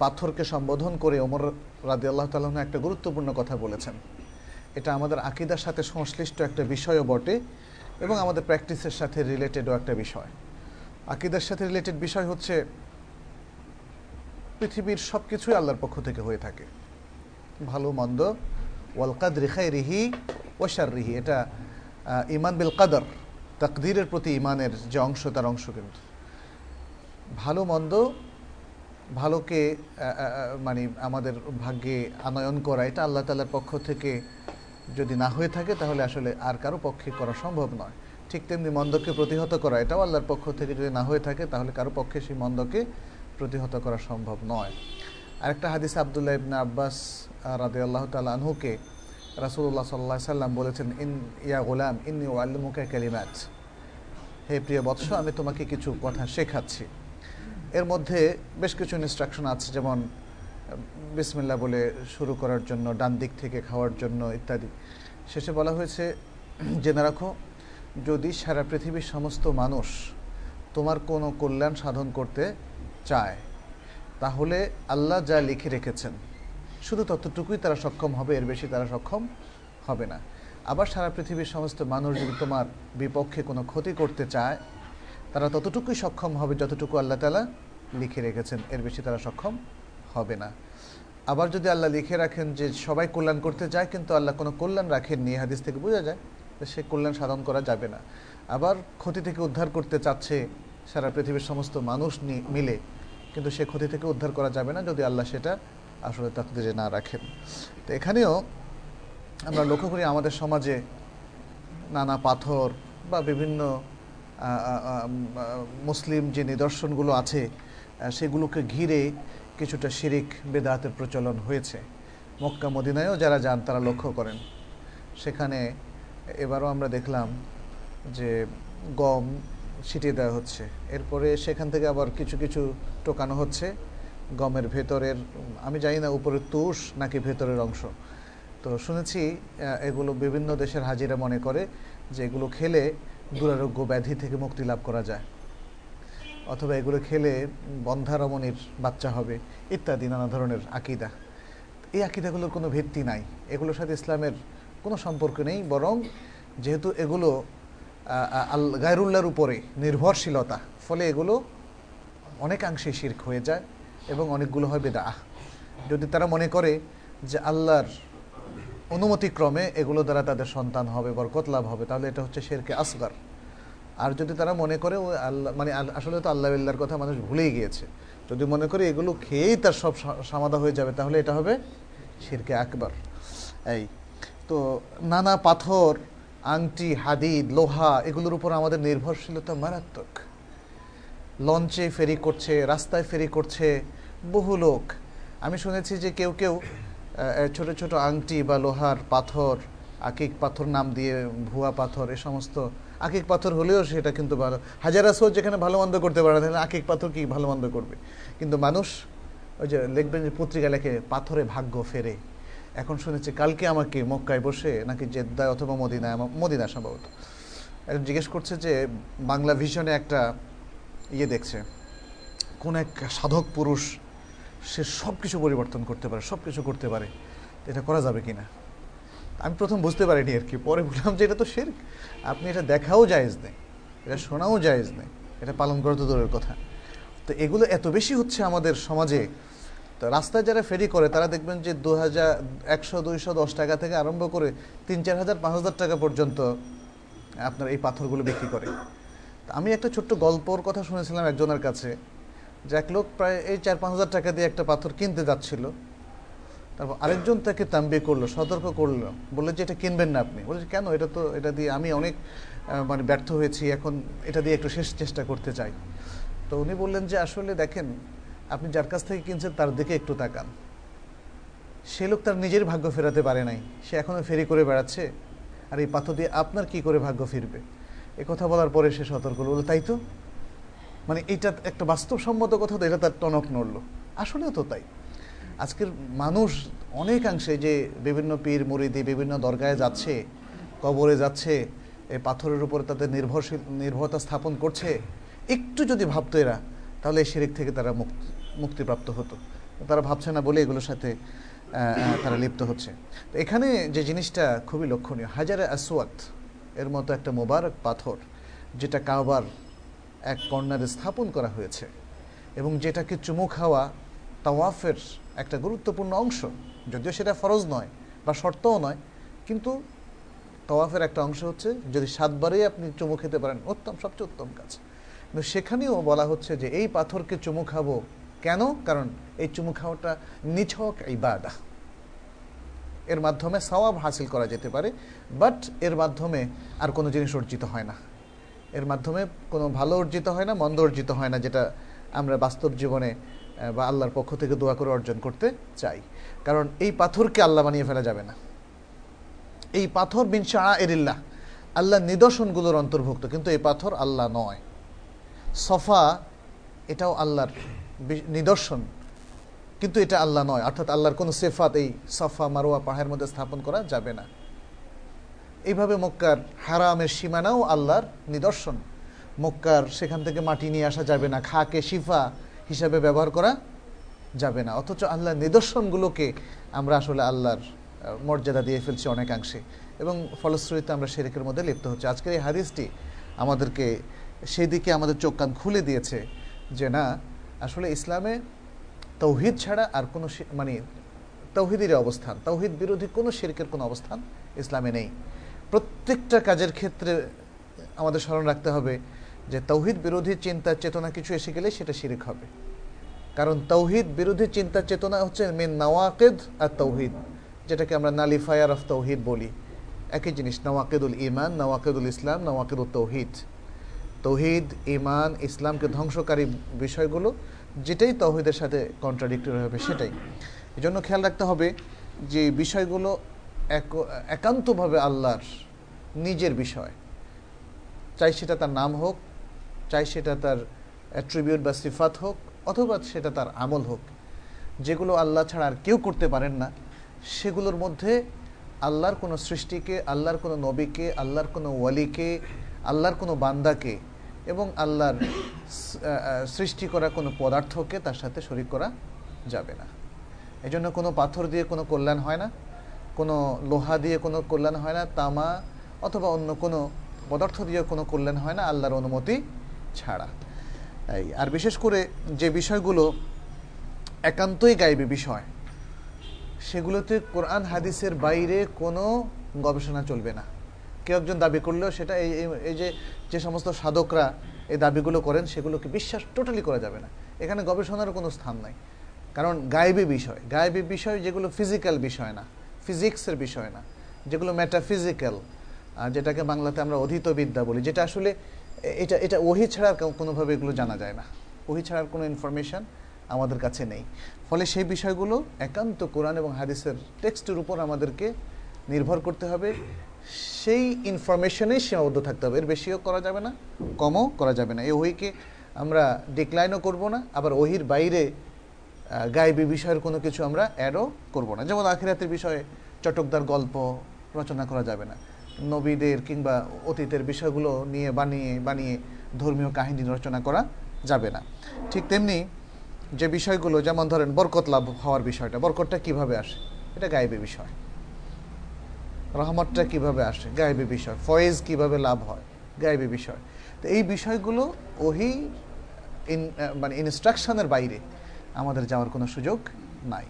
পাথরকে সম্বোধন করে ওমর রাদি আল্লাহ তালন একটা গুরুত্বপূর্ণ কথা বলেছেন। এটা আমাদের আকিদার সাথে সংশ্লিষ্ট একটা বিষয়ও বটে এবং আমাদের প্র্যাকটিসের সাথে রিলেটেডও একটা বিষয়। আকিদার সাথে রিলেটেড বিষয় হচ্ছে পৃথিবীর সব কিছুই আল্লাহর পক্ষ থেকে হয়ে থাকে। ভালো, মন্দ ওয়ালকাদ রিখাই রিহি ওয়াশার রিহি এটা ইমান বিল কাদর, তাকদিরের প্রতি ইমানের যে অংশ, তার অংশ কিন্তু। ভালো মন্দ, ভালোকে মানে আমাদের ভাগ্যে আনয়ন করা, এটা আল্লাহ তালার পক্ষ থেকে যদি না হয়ে থাকে, তাহলে আসলে আর কারও পক্ষে করা সম্ভব নয়। ঠিক তেমনি মন্দকে প্রতিহত করা, এটাও আল্লাহর পক্ষ থেকে যদি না হয়ে থাকে, তাহলে কারও পক্ষে সেই মন্দকে প্রতিহত করা সম্ভব নয়। আরেকটা হাদিস আবদুল্লাহ ইবনা আব্বাস রাদে আল্লাহ তালা আনহুকে রাসুল্লাহ সাল্লাহ সাল্লাম বলেছেন, ইন, ইয়া গোলাম ইন ইন্নি ওয়াল্লুমুকা কালিমাত। হে প্রিয় বৎস, আমি তোমাকে কিছু কথা শেখাচ্ছি। এর মধ্যে বেশ কিছু ইনস্ট্রাকশন আছে, যেমন বিসমিল্লা বলে শুরু করার জন্য, ডান দিক থেকে খাওয়ার জন্য ইত্যাদি। শেষে বলা হয়েছে, জেনে রাখো, যদি সারা পৃথিবীর সমস্ত মানুষ তোমার কোনো কল্যাণ সাধন করতে চায় তাহলে আল্লাহ যা লিখে রেখেছেন, শুধু ততটুকুই তারা সক্ষম হবে, এর বেশি তারা সক্ষম হবে না। আবার সারা পৃথিবীর সমস্ত মানুষ যদি তোমার বিপক্ষে কোনো ক্ষতি করতে চায়, তারা ততটুকুই সক্ষম হবে যতটুকু আল্লাহ তালা লিখে রেখেছেন, এর বেশি তারা সক্ষম হবে না। আবার যদি আল্লাহ লিখে রাখেন যে সবাই কল্যাণ করতে চায় কিন্তু আল্লাহ কোনো কল্যাণ রাখেননি হাদিস থেকে বোঝা যায় সে কল্যাণ সাধন করা যাবে না। আবার ক্ষতি থেকে উদ্ধার করতে চাচ্ছে সারা পৃথিবীর সমস্ত মানুষ মিলে কিন্তু সে ক্ষতি থেকে উদ্ধার করা যাবে না যদি আল্লাহ সেটা আসলে তাকদিরে না রাখেন। তো এখানেও আমরা লক্ষ্য করি আমাদের সমাজে নানা পাথর বা বিভিন্ন মুসলিম যে নিদর্শনগুলো আছে সেগুলোকে ঘিরে কিছুটা শিরিক, বেদাতের প্রচলন হয়েছে। মক্কা, মদিনায়ও যারা যান তারা লক্ষ্য করেন। সেখানে এবারও আমরা দেখলাম যে গম ছিটিয়ে দেওয়া হচ্ছে। এরপরে সেখান থেকে আবার কিছু কিছু টোকানো হচ্ছে। গমের ভেতরের, আমি জানি না উপরের তুষ নাকি ভেতরের অংশ। তো শুনেছি এগুলো বিভিন্ন দেশের হাজিরা মনে করে যে এগুলো খেলে দুরারোগ্য ব্যাধি থেকে মুক্তি লাভ করা যায়। অথবা এগুলো খেলে বন্ধারমণির বাচ্চা হবে, ইত্যাদি, নানা ধরনের আকিদা। এই আকিদাগুলোর কোনো ভিত্তি নাই। এগুলোর সাথে ইসলামের কোনো সম্পর্ক নেই, বরং যেহেতু এগুলো আল গায়রুল্লাহর উপরে নির্ভরশীলতা, ফলে এগুলো অনেকাংশে শির্ক হয়ে যায় এবং অনেকগুলো হয় বেদা যদি তারা মনে করে যে আল্লাহর অনুমতিক্রমে এগুলো দ্বারা তাদের সন্তান হবে, বরকত লাভ হবে, তাহলে এটা হচ্ছে শেরকে আসগার। আর যদি তারা মনে করে ও আল্লাহ মানে আসলে তো আল্লাহ আল্লাহর কথা মানুষ ভুলেই গিয়েছে। যদি মনে করে এগুলো খেয়েই তার সব সমাধা হয়ে যাবে, তাহলে এটা হবে শিরকে আকবর। এই, তো নানা পাথর আংটি, হাদিদ, লোহা, এগুলোর উপর আমাদের নির্ভরশীলতা মারাত্মক। লঞ্চে ফেরি করছে, রাস্তায় ফেরি করছে বহু লোক। আমি শুনেছি যে কেউ কেউ ছোট ছোট আংটি বা লোহার পাথর, আকিক পাথর নাম দিয়ে ভুয়া পাথর, এ সমস্ত। আকিক পাথর হলেও সেটা কিন্তু ভালো। হাজার আসর যেখানে ভালো মন্দ করতে পারে তাহলে আকিক পাথর কি ভালো মন্দ করবে? কিন্তু মানুষ ওই যে লিখবেন যে পত্রিকা লেখে, পাথরে ভাগ্য ফেরে। এখন শুনেছি কালকে আমাকে মক্কায় বসে নাকি জেদ্দায় অথবা মদিনায় মদিনা সম্ভবত। একজন জিজ্ঞেস করছে যে বাংলা ভিশনে একটা ইয়ে দেখছে। কোন এক সাধক পুরুষ, সে সব কিছু পরিবর্তন করতে পারে সব কিছু করতে পারে। এটা করা যাবে কি না আমি প্রথম বুঝতে পারিনি আর কি, পরে বললাম যে এটা তো শের আপনি এটা দেখাও জায়েজ নেই, এটা শোনাও জায়েজ নেই, এটা পালন করা তো দূরের কথা। তো এগুলো এত বেশি হচ্ছে আমাদের সমাজে তো রাস্তায় যারা ফেরি করে, তারা দেখবেন যে দু হাজার একশো, দুইশো, দশ টাকা থেকে আরম্ভ করে তিন, চার হাজার, পাঁচ হাজার টাকা পর্যন্ত আপনার এই পাথরগুলো বিক্রি করে। আমি একটা ছোট্ট গল্পর কথা শুনেছিলাম একজনের কাছে, যে এক লোক প্রায় এই চার, পাঁচ হাজার টাকা দিয়ে একটা পাথর কিনতে যাচ্ছিল। তারপর আরেকজন তাকে তাম্বি করল, সতর্ক করল, বলল যে এটা কিনবেন না আপনি। বলছে কেন? এটা তো, এটা দিয়ে আমি অনেক মানে ব্যর্থ হয়েছি, এখন এটা দিয়ে একটু শেষ চেষ্টা করতে চাই। তো উনি বললেন যে আসলে দেখেন আপনি যার কাছ থেকে কিনছেন তার দিকে একটু তাকান। সে লোক তার নিজের ভাগ্য ফেরাতে পারে নাই। সে এখনও ফেরি করে বেড়াচ্ছে। আর এই পাথর দিয়ে আপনার কি করে ভাগ্য ফিরবে? এ কথা বলার পরে সে সতর্ক হলো। তাই তো? মানে এটা একটা বাস্তবসম্মত কথা তো, এটা তার টনক নড়লো। আসলেও তো তাই। আজকের মানুষ অনেকাংশে যে বিভিন্ন পীর মুরিদি বিভিন্ন দরগায় যাচ্ছে, কবরে যাচ্ছে এই পাথরের উপরে তাদের নির্ভরশীল, নির্ভরতা স্থাপন করছে, একটু যদি ভাবতো এরা, তাহলে এই থেকে তারা মুক্তি মুক্তিপ্রাপ্ত হতো। তারা ভাবছে, না, বলে এগুলোর সাথে তারা লিপ্ত হচ্ছে। তো এখানে যে জিনিসটা খুবই লক্ষণীয়, হাজারে আসওয়াত এর মতো একটা মোবারক পাথর, যেটা কাবার এক কর্নারে স্থাপন করা হয়েছে এবং যেটাকে চুমু খাওয়া তাওয়াফের একটা গুরুত্বপূর্ণ অংশ। যদিও সেটা ফরজ নয় বা শর্তও নয়, কিন্তু তওয়াফের একটা অংশ হচ্ছে, যদি সাতবারেই আপনি চুমু খেতে পারেন উত্তম সবচেয়ে উত্তম কাজ। কিন্তু সেখানেও বলা হচ্ছে যে, এই পাথরকে চুমু খাব কেন? কারণ এই চুমু খাওয়াটা নিছক ইবাদা। এর মাধ্যমে সওয়াব হাসিল করা যেতে পারে বাট এর মাধ্যমে আর কোনো জিনিস অর্জিত হয় না। এর মাধ্যমে কোনো ভালো অর্জিত হয় না, মন্দ অর্জিত হয় না, যেটা আমরা বাস্তব জীবনে বা আল্লাহর পক্ষ থেকে দোয়া করে অর্জন করতে চাই। কারণ এই পাথরকে আল্লাহ বানিয়ে ফেলা যাবে না। এই পাথর বিন শাহ এরিল্লাহ আল্লাহ নিদর্শনগুলোর অন্তর্ভুক্ত, কিন্তু এই পাথর আল্লাহ নয়। সফা, এটাও আল্লাহর নিদর্শন। কিন্তু এটা আল্লাহ নয়, অর্থাৎ আল্লাহর কোনো সেফাত এই সফা মারোয়া পাহাড়ের মধ্যে স্থাপন করা যাবে না। এইভাবে মক্কার হারামের সীমানাও আল্লাহর নিদর্শন। মক্কার সেখান থেকে মাটি নিয়ে আসা যাবে না, খাকে শিফা হিসাবে ব্যবহার করা যাবে না। অথচ আল্লাহর নিদর্শনগুলোকে আমরা আসলে আল্লাহর মর্যাদা দিয়ে ফেলছি অনেকাংশে। এবং ফলশ্রুতিতে আমরা শেরেকের মধ্যে লিপ্ত হচ্ছে। আজকের এই হাদিসটি আমাদেরকে, সেদিকে আমাদের চোখ কান খুলে দিয়েছে যে না আসলে ইসলামে তৌহিদ ছাড়া আর কোনো মানে তৌহিদের অবস্থান, তৌহিদ বিরোধী কোনো শিরকের কোনো অবস্থান ইসলামে নেই। প্রত্যেকটা কাজের ক্ষেত্রে আমাদের স্মরণ রাখতে হবে যে তৌহিদ বিরোধী চিন্তা চেতনা কিছু এসে গেলে সেটা শিরিক হবে। কারণ তৌহিদ বিরোধী চিন্তা চেতনা হচ্ছে মেন নওয়াকেদ আর তৌহিদ, যেটাকে আমরা নালিফায়ার অফ তৌহিদ বলি। একই জিনিস, নওয়াকেদুল ইমান নওয়াকেদুল ইসলাম নওয়াকেদুল তৌহিদ। তৌহিদ ইমান ইসলামকে ধ্বংসকারী বিষয়গুলো, যেটাই তৌহিদের সাথে কন্ট্রাডিক্টরি হবে, সেটাই। এই জন্য খেয়াল রাখতে হবে যে বিষয়গুলো এক- একান্তভাবে আল্লাহর নিজের বিষয়। চাই সেটা তার নাম হোক, চাই সেটা তার অ্যাট্রিবিউট বা সিফাত হোক, অথবা সেটা তার আমল হোক। যেগুলো আল্লাহ ছাড়া আর কেউ করতে পারেন না, সেগুলোর মধ্যে আল্লাহর কোনো সৃষ্টিকে, আল্লাহর কোনো নবীকে, আল্লাহর কোনো ওয়ালিকে, আল্লাহর কোনো বান্দাকে এবং আল্লাহর সৃষ্টি করা কোনো পদার্থকে তার সাথে শরিক করা যাবে না। এই জন্য কোনো পাথর দিয়ে কোনো কল্যাণ হয় না, কোনো লোহা দিয়ে কোনো কল্যাণ হয় না, তামা অথবা অন্য কোনো পদার্থ দিয়ে কোনো কল্যাণ হয় না, আল্লাহর অনুমতি ছাড়া। এই, আর বিশেষ করে যে বিষয়গুলো একান্তই গাইবে বিষয়, সেগুলোতে কোরআন হাদিসের বাইরে কোনো গবেষণা চলবে না। কেউ একজন দাবি করলেও সেটা এই, এই- যে যে সমস্ত সাধকরা এই দাবিগুলো করেন, সেগুলোকে বিশ্বাস টোটালি করা যাবে না। এখানে গবেষণার কোনো স্থান নাই। কারণ গায়েবী বিষয় গায়েবী বিষয় যেগুলো ফিজিক্যাল বিষয় না ফিজিক্সের বিষয় না, যেগুলো মেটাফিজিক্যাল যেটাকে বাংলাতে আমরা অধীত বিদ্যা বলি, যেটা আসলে এটা এটা ওহি ছাড়া কোনোভাবে এগুলো জানা যায় না। ওহি ছাড়ার কোনো ইনফরমেশন আমাদের কাছে নেই। ফলে সেই বিষয়গুলো একান্ত কোরআন এবং হাদিসের টেক্সটের উপর আমাদেরকে নির্ভর করতে হবে। সেই ইনফরমেশনেই সীমাবদ্ধ থাকতে হবে। এর বেশিও করা যাবে না, কমও করা যাবে না। এই ওহিকে আমরা ডিক্লাইনও করব না, আবার ওহির বাইরে গায়েবী বিষয়ের কোনো কিছু আমরা অ্যাডও করব না। যেমন আখিরাতের বিষয়ে চটকদার গল্প রচনা করা যাবে না। নবীদের কিংবা অতীতের বিষয়গুলো নিয়ে বানিয়ে বানিয়ে ধর্মীয় কাহিনী রচনা করা যাবে না। ঠিক তেমনি যে বিষয়গুলো, যেমন ধরেন বরকত লাভ হওয়ার বিষয়টা, বরকতটা কীভাবে আসে? এটা গায়েবী বিষয়। রহমতটা কীভাবে আসে? গায়েবী বিষয়। ফয়েজ কীভাবে লাভ হয়? গায়েবী বিষয়। তো এই বিষয়গুলো ওহি ইন মানে ইনস্ট্রাকশনের বাইরে আমাদের যাওয়ার কোনো সুযোগ নাই।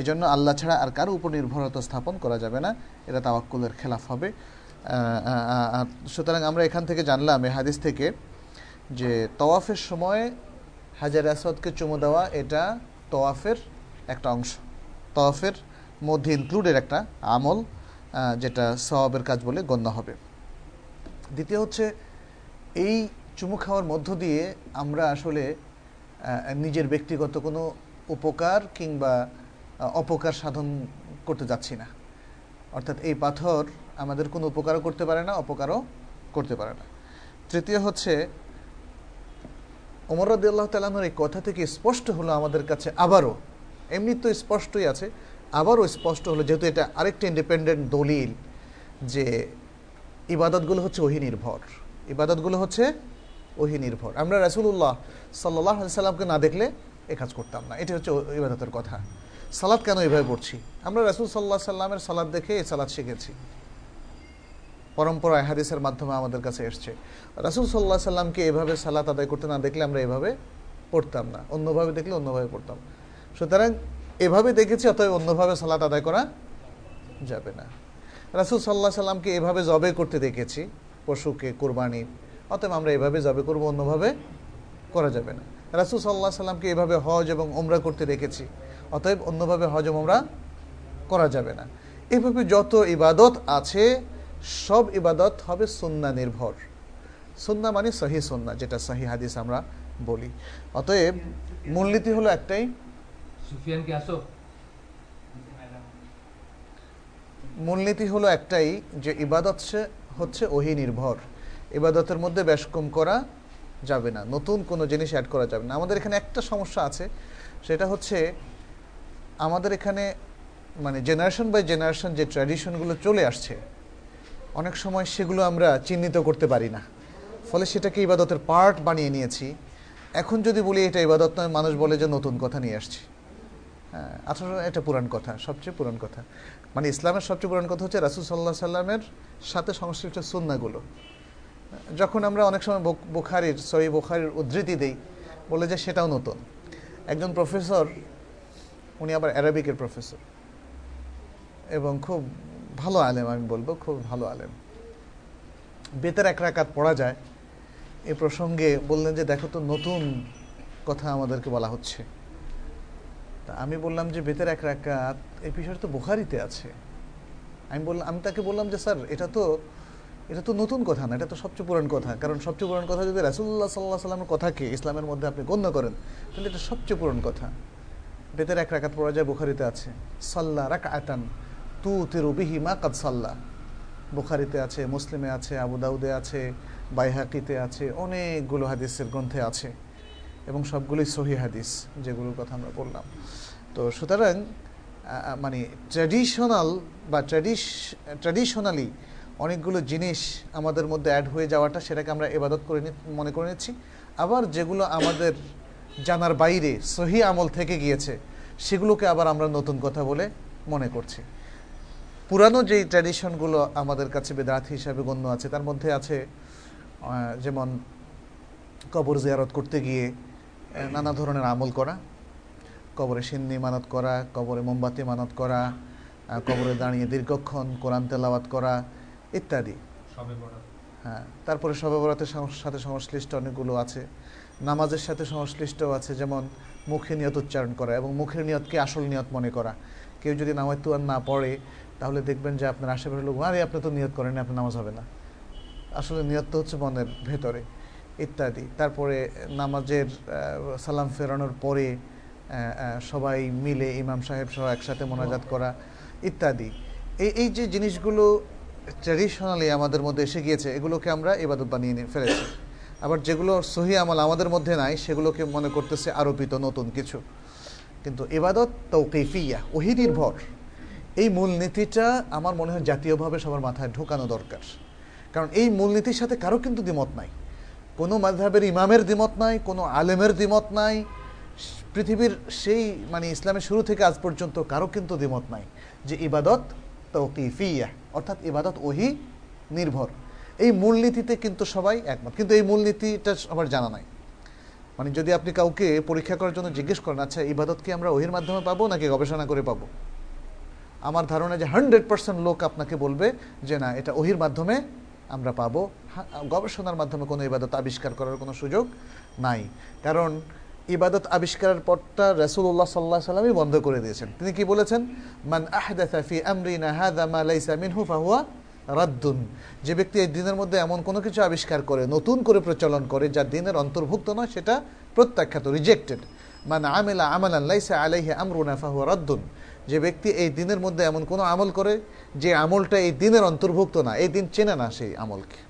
এই জন্য আল্লাহ ছাড়া আর কারও উপর নির্ভরতা স্থাপন করা যাবে না। এটা তাওয়াক্কুলের খেলাফ হবে। সুতরাং আমরা এখান থেকে জানলাম এই হাদিস থেকে, যে তওয়াফের সময় হাজার আসাদকে চুমু দেওয়া এটা তওয়াফের একটা অংশ। তওয়াফের মধ্যে ইনক্লুডের একটা আমল। যেটা সওয়াবের কাজ বলে গণ্য হবে। দ্বিতীয় হচ্ছে, এই চুমু খাওয়ার মধ্য দিয়ে আমরা আসলে নিজের ব্যক্তিগত কোনো উপকার কিংবা অপকার সাধন করতে যাচ্ছি না। অর্থাৎ এই পাথর আমাদের কোনো উপকারও করতে পারে না, অপকারও করতে পারে না। তৃতীয় হচ্ছে, ওমর আল্লাহ তালানোর এই কথা থেকে স্পষ্ট হলো আমাদের কাছে আবারও। এমনি তো স্পষ্টই আছে আবারও স্পষ্ট হলো, যেহেতু এটা আরেকটা ইন্ডিপেন্ডেন্ট দলিল, যে ইবাদতগুলো হচ্ছে ওহি নির্ভর ইবাদতগুলো হচ্ছে ওহি নির্ভর আমরা রাসুল্লাহ সাল্লাহ সাল্লামকে না দেখলে এ কাজ করতাম না। এটি হচ্ছে ইবাদতের কথা। সালাদ কেন এভাবে পড়ছি? আমরা রাসুল সাল্লাহ সাল্লামের সালাদ দেখে এই সালাদ শিখেছি। পরম্পরা হাদিসের মাধ্যমে আমাদের কাছে এসছে। রাসুল সাল্লাহ সাল্লামকে এভাবে সালাত আদায় করতে না দেখলে আমরা এভাবে পড়তাম না। অন্যভাবে দেখলে অন্যভাবে পড়তাম। সুতরাং এভাবে দেখেছি, অতএব অন্যভাবে সালাত আদায় করা যাবে না। রাসুল সাল্লাহ সাল্লামকে এভাবে জবে করতে দেখেছি, পশুকে, কোরবানি, অতএব আমরা এভাবে জবে করব, অন্যভাবে করা যাবে না। রাসুল সাল্লাহ সাল্লামকে এভাবে হজ এবং ওমরা করতে দেখেছি, অতএব অন্যভাবে হজ ওমরা করা যাবে না। এভাবে যত ইবাদত আছে, সব ইবাদত হবে সুন্না নির্ভর। সুন্না মানে সহি সুন্না, যেটা সহি হাদিস আমরা বলি। অতএব মূলনীতি হলো একটাই মূলনীতি হলো একটাই যে ইবাদত হচ্ছে ওহি নির্ভর। ইবাদতের মধ্যে বেশ কম করা যাবে না, নতুন কোনো জিনিস অ্যাড করা যাবে না। আমাদের এখানে একটা সমস্যা আছে, সেটা হচ্ছে আমাদের এখানে মানে জেনারেশন বাই জেনারেশন যে ট্র্যাডিশনগুলো চলে আসছে, অনেক সময় সেগুলো আমরা চিহ্নিত করতে পারি না। ফলে সেটাকে ইবাদতের পার্ট বানিয়ে নিয়েছি। এখন যদি বলি এটা ইবাদত নয়, মানুষ বলে যে নতুন কথা নিয়ে আসছি। হ্যাঁ আসলে এটা পুরান কথা, সবচেয়ে পুরান কথা। মানে ইসলামের সবচেয়ে পুরান কথা হচ্ছে রাসুল সাল্লাহ সাল্লামের সাথে সংশ্লিষ্ট সুন্নাগুলো যখন আমরা অনেক সময় বুখারির সহি বুখারির উদ্ধৃতি দিই, বলে যে সেটাও নতুন। একজন প্রফেসর, উনি আবার অ্যারাবিকের প্রফেসর। এবং খুব ভালো আলেম, আমি বলব খুব ভালো আলেম। বেতের এক রাকাত পড়া যায়, এ প্রসঙ্গে বললেন যে, দেখো তো নতুন কথা আমাদেরকে বলা হচ্ছে। তা আমি বললাম যে বেতের এক রাকাত, এই বিষয়টা তো বুখারিতে আছে। আমি বললাম, আমি তাকে বললাম যে, স্যার, এটা তো এটা তো নতুন কথা না, এটা তো সবচেয়ে পুরান কথা। কারণ সবচেয়ে পুরান কথা যদি রাসুল্লাহ সাল্লাহ সাল্লামের কথাকে ইসলামের মধ্যে আপনি গণ্য করেন, তাহলে এটা সবচেয়ে পুরান কথা। বেতের এক রাকাত পড়া যায় বুখারিতে আছে, সাল্লা রাক আতান তু তিরুবিহি মা কাদ সাল্লা। বুখারিতে আছে, মুসলিমে আছে আবুদাউদে আছে, বাইহাকিতে আছে, অনেকগুলো হাদিসের গ্রন্থে আছে। এবং সবগুলোই সহি হাদিস যেগুলোর কথা আমরা বললাম। তো সুতরাং মানে ট্র্যাডিশনাল বা ট্র্যাডিশ ট্র্যাডিশনালি অনেকগুলো জিনিস আমাদের মধ্যে অ্যাড হয়ে যাওয়াটা সেটাকে আমরা এবাদত করে মনে করে নিচ্ছি। আবার যেগুলো আমাদের জানার বাইরে সহি আমল থেকে গিয়েছে, সেগুলোকে আবার আমরা নতুন কথা বলে মনে করছি। পুরানো যেই ট্র্যাডিশনগুলো আমাদের কাছে বেদাত হিসাবে গণ্য আছে, তার মধ্যে আছে যেমন কবর জিয়ারত করতে গিয়ে নানা ধরনের আমল করা। কবরে সিন্নি মানত করা কবরে মোমবাতি মানত করা কবরে দাঁড়িয়ে দীর্ঘক্ষণ কোরআন তেলাওয়াত করা ইত্যাদি। হ্যাঁ তারপরে সবে বরাতের সাথে সংশ্লিষ্ট অনেকগুলো আছে। নামাজের সাথে সংশ্লিষ্ট আছে যেমন মুখে নিয়ত উচ্চারণ করা এবং মুখের নিয়তকে আসল নিয়ত মনে করা। কেউ যদি নামাজ তুয়ার না পড়ে তাহলে দেখবেন যে আপনার আশেপাশের লোক আরে আপনি তো নিয়ত করেন আপনার নামাজ হবে না। আসলে নিয়ত তো হচ্ছে মনের ভেতরে। ইত্যাদি। তারপরে নামাজের সালাম ফেরানোর পরে সবাই মিলে ইমাম সাহেব সহ একসাথে মোনাজাত করা ইত্যাদি। এই এই যে জিনিসগুলো ট্র্যাডিশনালি আমাদের মধ্যে এসে গিয়েছে, এগুলোকে আমরা ইবাদত বানিয়ে নিয়ে ফেলেছি। আবার যেগুলো সহি আমল আমাদের মধ্যে নাই, সেগুলোকে মনে করতেছে আরোপিত নতুন কিছু। কিন্তু ইবাদত তৌকিফিয়া, ওহি নির্ভর। এই মূলনীতিটা আমার মনে হয় জাতীয়ভাবে সবার মাথায় ঢোকানো দরকার। কারণ এই মূলনীতির সাথে কারও কিন্তু দ্বিমত নাই। কোনো মাধাবের ইমামের দ্বিমত নাই, কোনো আলেমের দ্বিমত নাই। পৃথিবীর সেই মানে ইসলামের শুরু থেকে আজ পর্যন্ত কারও কিন্তু দ্বিমত নাই যে ইবাদত তৌকিফিয়া, অর্থাৎ ইবাদত ওহি নির্ভর। এই মূলনীতিতে কিন্তু সবাই একমত। কিন্তু এই মূলনীতিটা সবার জানা নাই। মানে যদি আপনি কাউকে পরীক্ষা করার জন্য জিজ্ঞেস করেন আচ্ছা ইবাদত কি আমরা ওহির মাধ্যমে পাবো নাকি গবেষণা করে পাবো? আমার ধারণা যে হান্ড্রেড পার্সেন্ট লোক আপনাকে বলবে যে, না, এটা ওহির মাধ্যমে আমরা পাবো। গবেষণার মাধ্যমে কোনো ইবাদত আবিষ্কার করার কোনো সুযোগ নাই। কারণ ইবাদত আবিষ্কারের পরটা রাসূলুল্লাহ সাল্লাহ সাল্লামই বন্ধ করে দিয়েছেন। তিনি কি বলেছেন? মান আহদাথা ফি আমরিনা ফাহুয়া রাদ্দুন। যে ব্যক্তি এই দিনের মধ্যে এমন কোনো কিছু আবিষ্কার করে, নতুন করে প্রচলন করে, যা দিনের অন্তর্ভুক্ত নয়, সেটা প্রত্যাখ্যাত রিজেক্টেড মান আমেলা আমালান লাইসা আলাইহি আমরুনা ফাহুয়া রাদ্দুন। যে ব্যক্তি এই দিনের মধ্যে এমন কোনো আমল করে যে আমলটা এই দিনের অন্তর্ভুক্ত না, এই দিন চেনে না সেই আমলকে।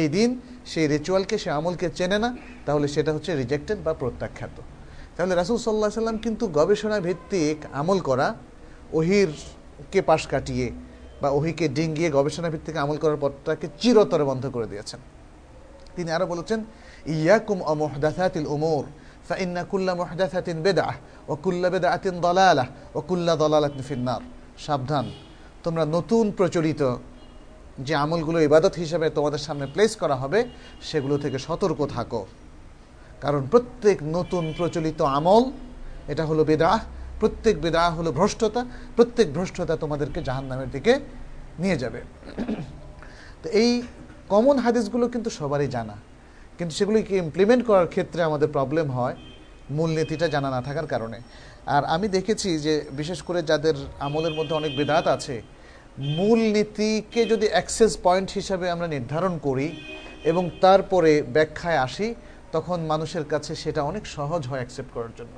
এই দিন সেই রিচুয়ালকে সে আমলকে চেনে না, তাহলে সেটা হচ্ছে রিজেক্টেড বা প্রত্যাখ্যাত। তাহলে রাসুল সাল্লাহ সাল্লাম কিন্তু গবেষণা ভিত্তিক আমল করা, ওহিরকে পাশ কাটিয়ে বা ওহিকে ডিঙ্গিয়ে গবেষণা ভিত্তিক আমল করার পথটাকে চিরতরে বন্ধ করে দিয়েছেন। তিনি আরও বলেছেন, ইয়াকুম অমহদাসাতিল উমর ফাইন্না মহদাসাতিন বেদাহ বেদা ওকুল্লা বেদা আতিন সাবধান। তোমরা নতুন প্রচলিত যে আমলগুলো ইবাদত হিসেবে তোমাদের সামনে প্লেস করা হবে, সেগুলো থেকে সতর্ক থাকো। কারণ প্রত্যেক নতুন প্রচলিত আমল, এটা হলো বেদাহ প্রত্যেক বেদাহ হলো ভ্রষ্টতা, প্রত্যেক ভ্রষ্টতা তোমাদেরকে জাহান্নামের দিকে নিয়ে যাবে। তো এই কমন হাদিসগুলো কিন্তু সবারই জানা। কিন্তু সেগুলিকে ইমপ্লিমেন্ট করার ক্ষেত্রে আমাদের প্রবলেম হয় মূলনীতিটা জানা না থাকার কারণে। আর আমি দেখেছি যে, বিশেষ করে যাদের আমলের মধ্যে অনেক বেদাত আছে, মূলনীতিকে যদি অ্যাক্সেস পয়েন্ট হিসাবে আমরা নির্ধারণ করি এবং তারপরে ব্যাখ্যায় আসি, তখন মানুষের কাছে সেটা অনেক সহজ হয় অ্যাকসেপ্ট করার জন্য।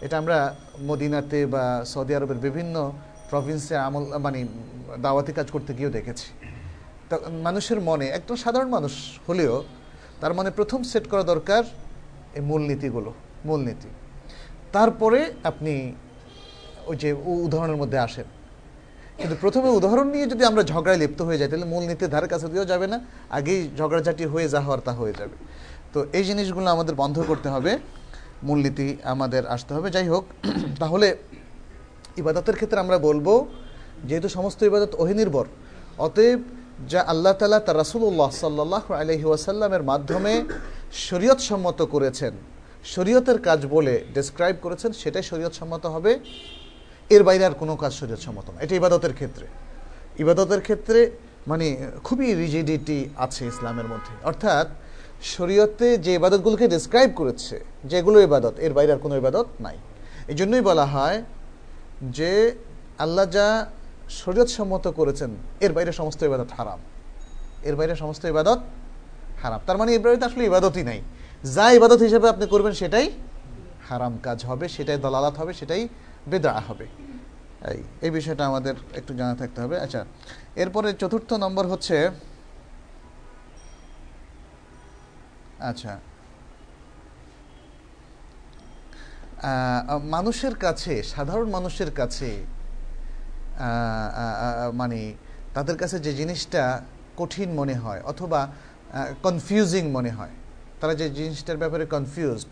এটা আমরা মদিনাতে বা সৌদি আরবের বিভিন্ন প্রভিন্সে আমল মানে দাওয়াতি কাজ করতে গিয়েও দেখেছি। তা মানুষের মনে, একদম সাধারণ মানুষ হলেও তার মনে প্রথম সেট করা দরকার এই মূলনীতিগুলো। মূলনীতি। তারপরে আপনি ওই যে উদাহরণের মধ্যে আসেন। কিন্তু প্রথমে উদাহরণ নিয়ে যদি আমরা ঝগড়ায় লিপ্ত হয়ে যাই, তাহলে মূলনীতির ধারে কাছে দিয়েও যাবে না, আগেই ঝগড়াঝাটি হয়ে যা হওয়ার তা হয়ে যাবে। তো এই জিনিসগুলো আমাদের বন্ধ করতে হবে, মূলনীতি আমাদের আসতে হবে। যাই হোক, [clears throat] তাহলে ইবাদতের ক্ষেত্রে আমরা বলব, যেহেতু সমস্ত ইবাদত অহিনির্ভর, অতএব যা আল্লাহ তালা তার রাসুল্লাহ সাল্লাহ আলহি ওয়াসাল্লামের মাধ্যমে শরীয়ত সম্মত করেছেন শরীয়তের কাজ বলে ডেসক্রাইব করেছেন, সেটাই শরীয়ত সম্মত হবে। এর বাইরে আর কোনো কাজ শরীয়ত সম্মত না এটা ইবাদতের ক্ষেত্রে। ইবাদতের ক্ষেত্রে মানে খুবই রিজিডিটি আছে ইসলামের মধ্যে। অর্থাৎ শরীয়তে যে ইবাদতগুলোকে ডেসক্রাইব করেছে, যেগুলো ইবাদত, এর বাইরে আর কোনো ইবাদত নাই। এই জন্যই বলা হয় যে আল্লাহ যা শরীয়ত সম্মত করেছেন, এর বাইরে সমস্ত ইবাদত হারাম। এর বাইরে সমস্ত ইবাদত হারাম। তার মানে এর বাইরে আসলে ইবাদতই নাই। যা ইবাদত হিসেবে আপনি করবেন সেটাই হারাম কাজ হবে, সেটাই দলালাত হবে, সেটাই বেদা হবে। এই এই বিষয়টা আমাদের একটু জানা থাকতে হবে। আচ্ছা এরপরে চতুর্থ নম্বর হচ্ছে আচ্ছা মানুষের কাছে, সাধারণ মানুষের কাছে মানে তাদের কাছে যে জিনিসটা কঠিন মনে হয় অথবা কনফিউজিং মনে হয় তারা যে জিনিসটার ব্যাপারে কনফিউজড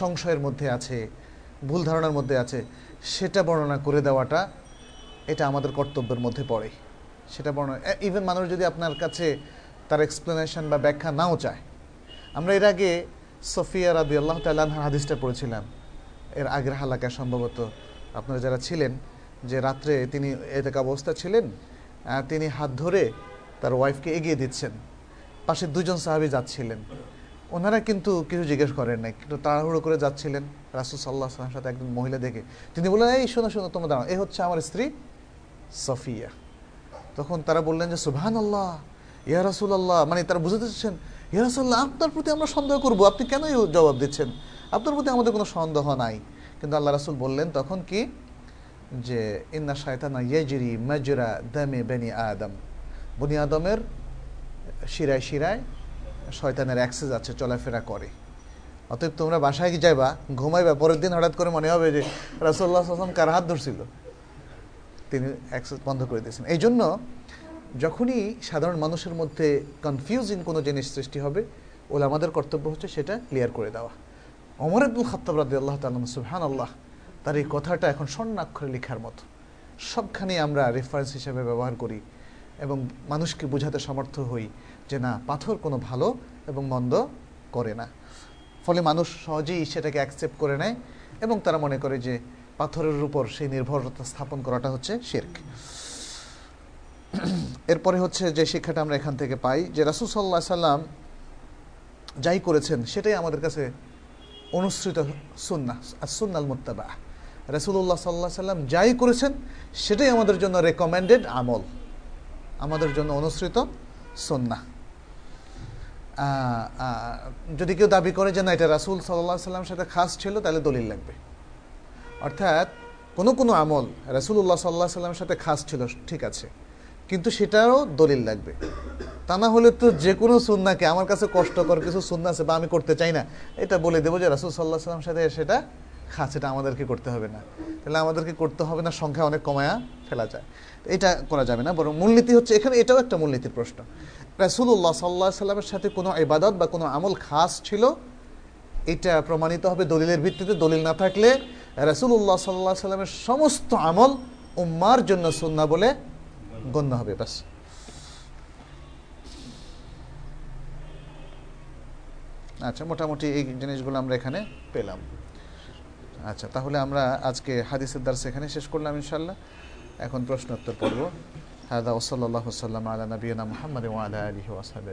সংশয়ের মধ্যে আছে, ভুল ধারণার মধ্যে আছে, সেটা বর্ণনা করে দেওয়াটা এটা আমাদের কর্তব্যের মধ্যে পড়ে। সেটা বর্ণনা ইভেন মানুষ যদি আপনার কাছে তার এক্সপ্লেনেশন বা ব্যাখ্যা নাও চায়। আমরা এর আগে সফিয়া রাদি আল্লাহ তাল্লাহ হাদিসটা পড়েছিলাম। এর আগের হালাকা সম্ভবত আপনারা যারা ছিলেন, যে রাত্রে তিনি এতেকা অবস্থা ছিলেন তিনি হাত ধরে তার ওয়াইফকে এগিয়ে দিচ্ছেন। পাশে দুজন সাহাবি যাচ্ছিলেন। ওনারা কিন্তু কিছু জিজ্ঞেস করেন নাই, কিন্তু তাড়াহুড়ো করে যাচ্ছিলেন রাসুল সাল্লাহ সাল্লামের সাথে একজন মহিলা দেখে। তিনি বললেন, এই শোনো শোনো, তোমরা দাঁড়াও, এ হচ্ছে আমার স্ত্রী সফিয়া। তখন তারা বললেন যে সুবহান আল্লাহ ইয়া রাসুল আল্লাহ মানে তারা বুঝতে চাচ্ছেন, ইয়া রাসুল্লাহ আপনার প্রতি আমরা সন্দেহ করব, আপনি কেন জবাব দিচ্ছেন? আপনার প্রতি আমাদের কোনো সন্দেহ নাই। কিন্তু আল্লাহ রাসুল বললেন তখন কি? যে, ইন্না শায়তানা ইয়াজরি মাজরা দামে বেনি আদম। বনি আদমের শিরায় শিরায় শয়তানের অ্যাক্সেস আছে, চলাফেরা করে। অতএব তোমরা বাসায় যাইবা? ঘুমাইবা, পরের দিন হঠাৎ করে মনে হবে যে রাসুল্লাহ আসলাম কার হাত ধরছিল? তিনি অ্যাক্সেস বন্ধ করে দিয়েছেন। এই জন্য যখনই সাধারণ মানুষের মধ্যে কনফিউজিং কোনো জিনিস সৃষ্টি হবে ওলা আমাদের কর্তব্য হচ্ছে সেটা ক্লিয়ার করে দেওয়া। অমর আব্দুল খাত্তাব রাদি আল্লাহ তালন সুহান আল্লাহ তার এই কথাটা এখন স্বর্ণাক্ষরে লেখার মতো। সবখানে আমরা রেফারেন্স হিসেবে ব্যবহার করি। এবং মানুষকে বোঝাতে সমর্থ হই যে না, পাথর কোনো ভালো এবং মন্দ করে না। ফলে মানুষ সহজেই সেটাকে অ্যাকসেপ্ট করে নেয় এবং তারা মনে করে যে পাথরের উপর সেই নির্ভরতা স্থাপন করাটা হচ্ছে শেরক। এরপরে হচ্ছে যে শিক্ষাটা আমরা এখান থেকে পাই যে রাসুল সাল্লাহ সাল্লাম যাই করেছেন সেটাই আমাদের কাছে অনুসৃত সুন্না আর সুন্নাল মুত্তাবা রাসুল্লাহ সাল্লাহ সাল্লাম যাই করেছেন সেটাই আমাদের জন্য রেকমেন্ডেড আমল। আমাদের জন্য অনুসৃত সুন্না যদি কেউ দাবি করে যে না, এটা রাসুল সাল্লাহ সাল্লামের সাথে খাস ছিল, তাহলে দলিল লাগবে। অর্থাৎ কোনো কোনো আমল রাসুল্লাহ সাল্লাহ সাল্লামের সাথে খাস ছিল, ঠিক আছে। কিন্তু সেটাও দলিল লাগবে। তা না হলে তো যে কোনো সুন্নাকে আমার কাছে কষ্টকর কিছু সুন্না আছে বা আমি করতে চাই না, এটা বলে দেবো যে রাসুল সাল্লাহ সাল্লাম সাথে সেটা খাস, এটা আমাদেরকে করতে হবে না। তাহলে আমাদেরকে করতে হবে না, সংখ্যা অনেক কমায়া ফেলা যায়। এটা করা যাবে না, বরং মূলনীতি হচ্ছে এখানে এটাও একটা মূলনীতির প্রশ্ন। রাসুল্লাহ সাল্লাহ সাল্লামের সাথে কোনো ইবাদত বা কোনো আমল খাস ছিল? এটা প্রমাণিত হবে দলিলের ভিত্তিতে। দলিল না থাকলে রাসুল্লাহ সাল্লাহ সাল্লামের সমস্ত আমল উম্মার জন্য সুন্না বলে গণ্য হবে, ব্যাস। আচ্ছা মোটামুটি এই জিনিসগুলো আমরা এখানে পেলাম। আচ্ছা তাহলে আমরা আজকে হাদিসের দার্স এখানে শেষ করলাম ইনশাল্লাহ এখন প্রশ্ন উত্তর পড়ব হাদা ওসল্লাহ সাল্লাম আলা নবীনা মোহাম্মদ ওয়ালা আলহি ওয়াসাব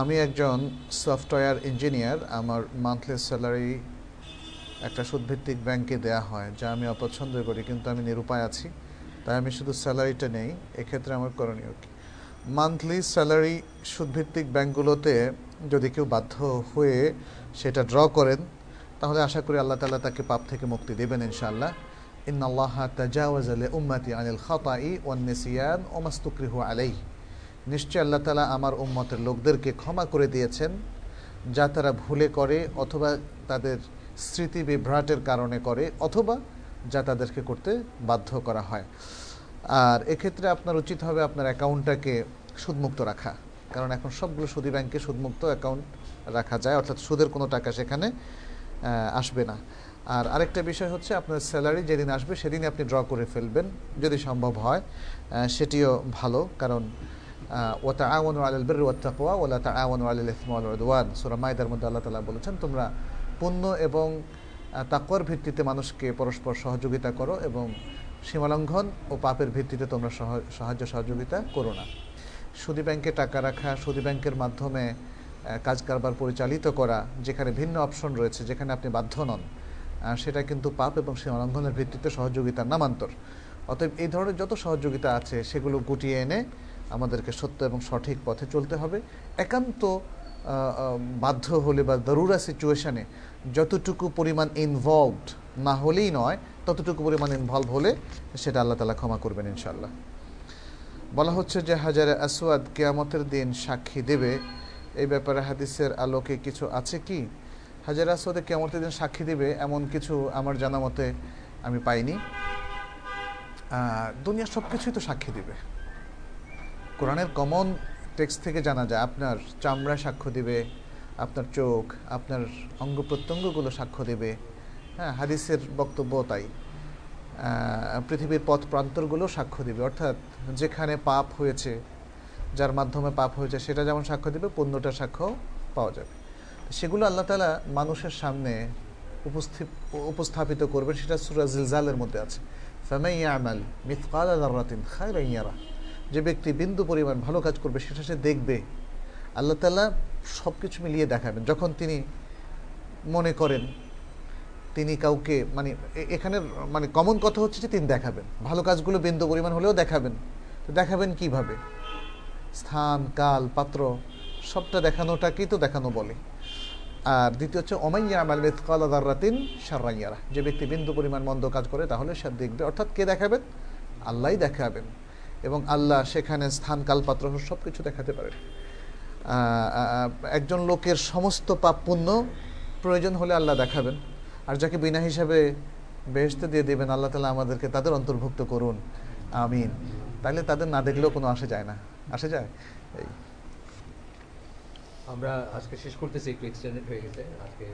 আমি একজন সফটওয়্যার ইঞ্জিনিয়ার। আমার মান্থলি স্যালারি একটা সুদভিত্তিক ব্যাংকে দেয়া হয়, যা আমি অপছন্দ করি, কিন্তু আমি নিরুপায় আছি। তাই আমি শুধু স্যালারিটা নেই, এক্ষেত্রে আমার করণীয় কি? মান্থলি স্যালারি সুদভিত্তিক ব্যাংকগুলোতে যদি কেউ বাধ্য হয়ে সেটা ড্র করেন তাহলে আশা করি আল্লাহ তালা তাকে পাপ থেকে মুক্তি দেবেন ইনশাআল্লাহ। ইন আল্লাহ তাজাওয়াজ আলে উম্মাতি আনিল খাতাই নেসিয়ান ওমাস্তুকরিহু আলাই নিশ্চয় আল্লাহ তালা আমার উম্মতের লোকদেরকে ক্ষমা করে দিয়েছেন, যা তারা ভুলে করে অথবা তাদের স্মৃতি বিভ্রাটের কারণে করে অথবা যা তাদেরকে করতে বাধ্য করা হয়। আর এক্ষেত্রে আপনার উচিত হবে আপনার অ্যাকাউন্টটাকে সুদমুক্ত রাখা। কারণ এখন সবগুলো সুদী ব্যাংকে সুদমুক্ত অ্যাকাউন্ট রাখা যায়, অর্থাৎ সুদের কোনো টাকা সেখানে আসবে না। আর আরেকটা বিষয় হচ্ছে আপনার স্যালারি যেদিন আসবে সেদিনই আপনি ড্র করে ফেলবেন। যদি সম্ভব হয় সেটিও ভালো। কারণ ওতা আওয়ান আল বের ওয়াত্তাকোয়া ওলা তা আওয়ান আল ইসমাল ওয়ান সুরা মায়দার মধ্যে আল্লাহ তালা বলেছেন, তোমরা পুণ্য এবং তাকর ভিত্তিতে মানুষকে পরস্পর সহযোগিতা করো এবং সীমালঙ্ঘন ও পাপের ভিত্তিতে তোমরা সাহায্য সহযোগিতা করো না। সুদী ব্যাংকে টাকা রাখা, সুদী ব্যাংকের মাধ্যমে কাজ কারবার পরিচালিত করা, যেখানে ভিন্ন অপশন রয়েছে, যেখানে আপনি বাধ্য নন সেটা কিন্তু পাপ এবং সীমালঙ্ঘনের ভিত্তিতে সহযোগিতার নামান্তর। অতএব এই ধরনের যত সহযোগিতা আছে, সেগুলো গুটিয়ে এনে আমাদেরকে সত্য এবং সঠিক পথে চলতে হবে। একান্ত বাধ্য হলে বা দরুরা সিচুয়েশানে যতটুকু পরিমাণ ইনভলভড না হলেই নয়, ততটুকু পরিমাণ ইনভলভ হলে সেটা আল্লাহ তালা ক্ষমা করবেন ইনশাল্লাহ বলা হচ্ছে যে হাজারে আসওয়াদ কেয়ামতের দিন সাক্ষী দেবে এই ব্যাপারে হাদিসের আলোকে কিছু আছে কি? হাজারে আসওয়াদে কেয়ামতের দিন সাক্ষী দেবে এমন কিছু আমার জানা মতে আমি পাইনি। দুনিয়া সব কিছুই তো সাক্ষী দিবে। কোরআনের কমন টেক্সট থেকে জানা যায়, আপনার চামড়া সাক্ষ্য দিবে, আপনার চোখ, আপনার অঙ্গ প্রত্যঙ্গগুলো সাক্ষ্য দেবে। হ্যাঁ হাদিসের বক্তব্য তাই। পৃথিবীর পথ প্রান্তরগুলো সাক্ষ্য দিবে। অর্থাৎ যেখানে পাপ হয়েছে যার মাধ্যমে পাপ হয়েছে, সেটা যেমন সাক্ষ্য দিবে পণ্যটা সাক্ষ্য পাওয়া যাবে। সেগুলো আল্লাহ তালা মানুষের সামনে উপস্থিত উপস্থাপিত করবে সেটা সুরা জিলজালের মধ্যে আছে। যে ব্যক্তি বিন্দু পরিমাণ ভালো কাজ করবে, সেটা সে দেখবে। আল্লাহ তালা সব কিছু মিলিয়ে দেখাবেন। যখন তিনি মনে করেন, তিনি কাউকে মানে এখানের মানে কমন কথা হচ্ছে যে তিনি দেখাবেন। ভালো কাজগুলো বিন্দু পরিমাণ হলেও দেখাবেন। তো দেখাবেন কীভাবে? স্থান, কাল, পাত্র, সবটা দেখানোটাকেই তো দেখানো বলে। আর দ্বিতীয় হচ্ছে অমাইয়া আমাল মেতকাল দার্রাতিন সার্রাইয়ারা যে ব্যক্তি বিন্দু পরিমাণ মন্দ কাজ করে, তাহলে সে দেখবে, অর্থাৎ কে দেখাবেন? আল্লাহই দেখাবেন। এবং আল্লাহ সেখানে স্থান কালপাত্র সব কিছু দেখাতে পারেন। একজন লোকের সমস্ত পাপ পুণ্য প্রয়োজন হলে আল্লাহ দেখাবেন। আর যাকে বিনা হিসাবে বেহেস্তে দিয়ে দেবেন, আল্লাহ তালা আমাদেরকে তাদের অন্তর্ভুক্ত করুন। আমিন। তাহলে তাদের না দেখলেও কোনো আসে যায় না। আসা যায়? এই। আমরা আজকে শেষ করতেছি একটু এক্সটেন্ডেড হয়ে গেছে আজকে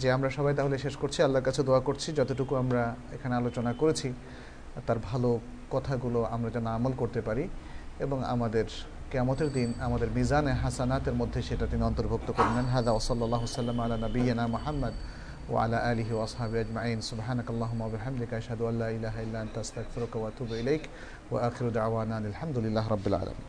যে আমরা সবাই তাহলে শেষ করছি আল্লাহর কাছে দোয়া করছি যতটুকু আমরা এখানে আলোচনা করেছি তার ভালো কথাগুলো আমরা যেন আমল করতে পারি এবং আমাদের কেমতের দিন আমাদের মিজানে হাসানাতের মধ্যে সেটা তিনি অন্তর্ভুক্ত করলেন হাজা ওসল্লাহ সাল্লাম আলা নবীনা মোহাম্মদ ও আলা আলহি ওসহাবি আজমাইন। সুবাহানকাল্লাহ আবহামদিকা শাহদু আল্লাহ ইলাহ ইল্লা তাস্তাক ফিরুক ইলাইক। وآخر دعوانا الحمد لله رب العالمين.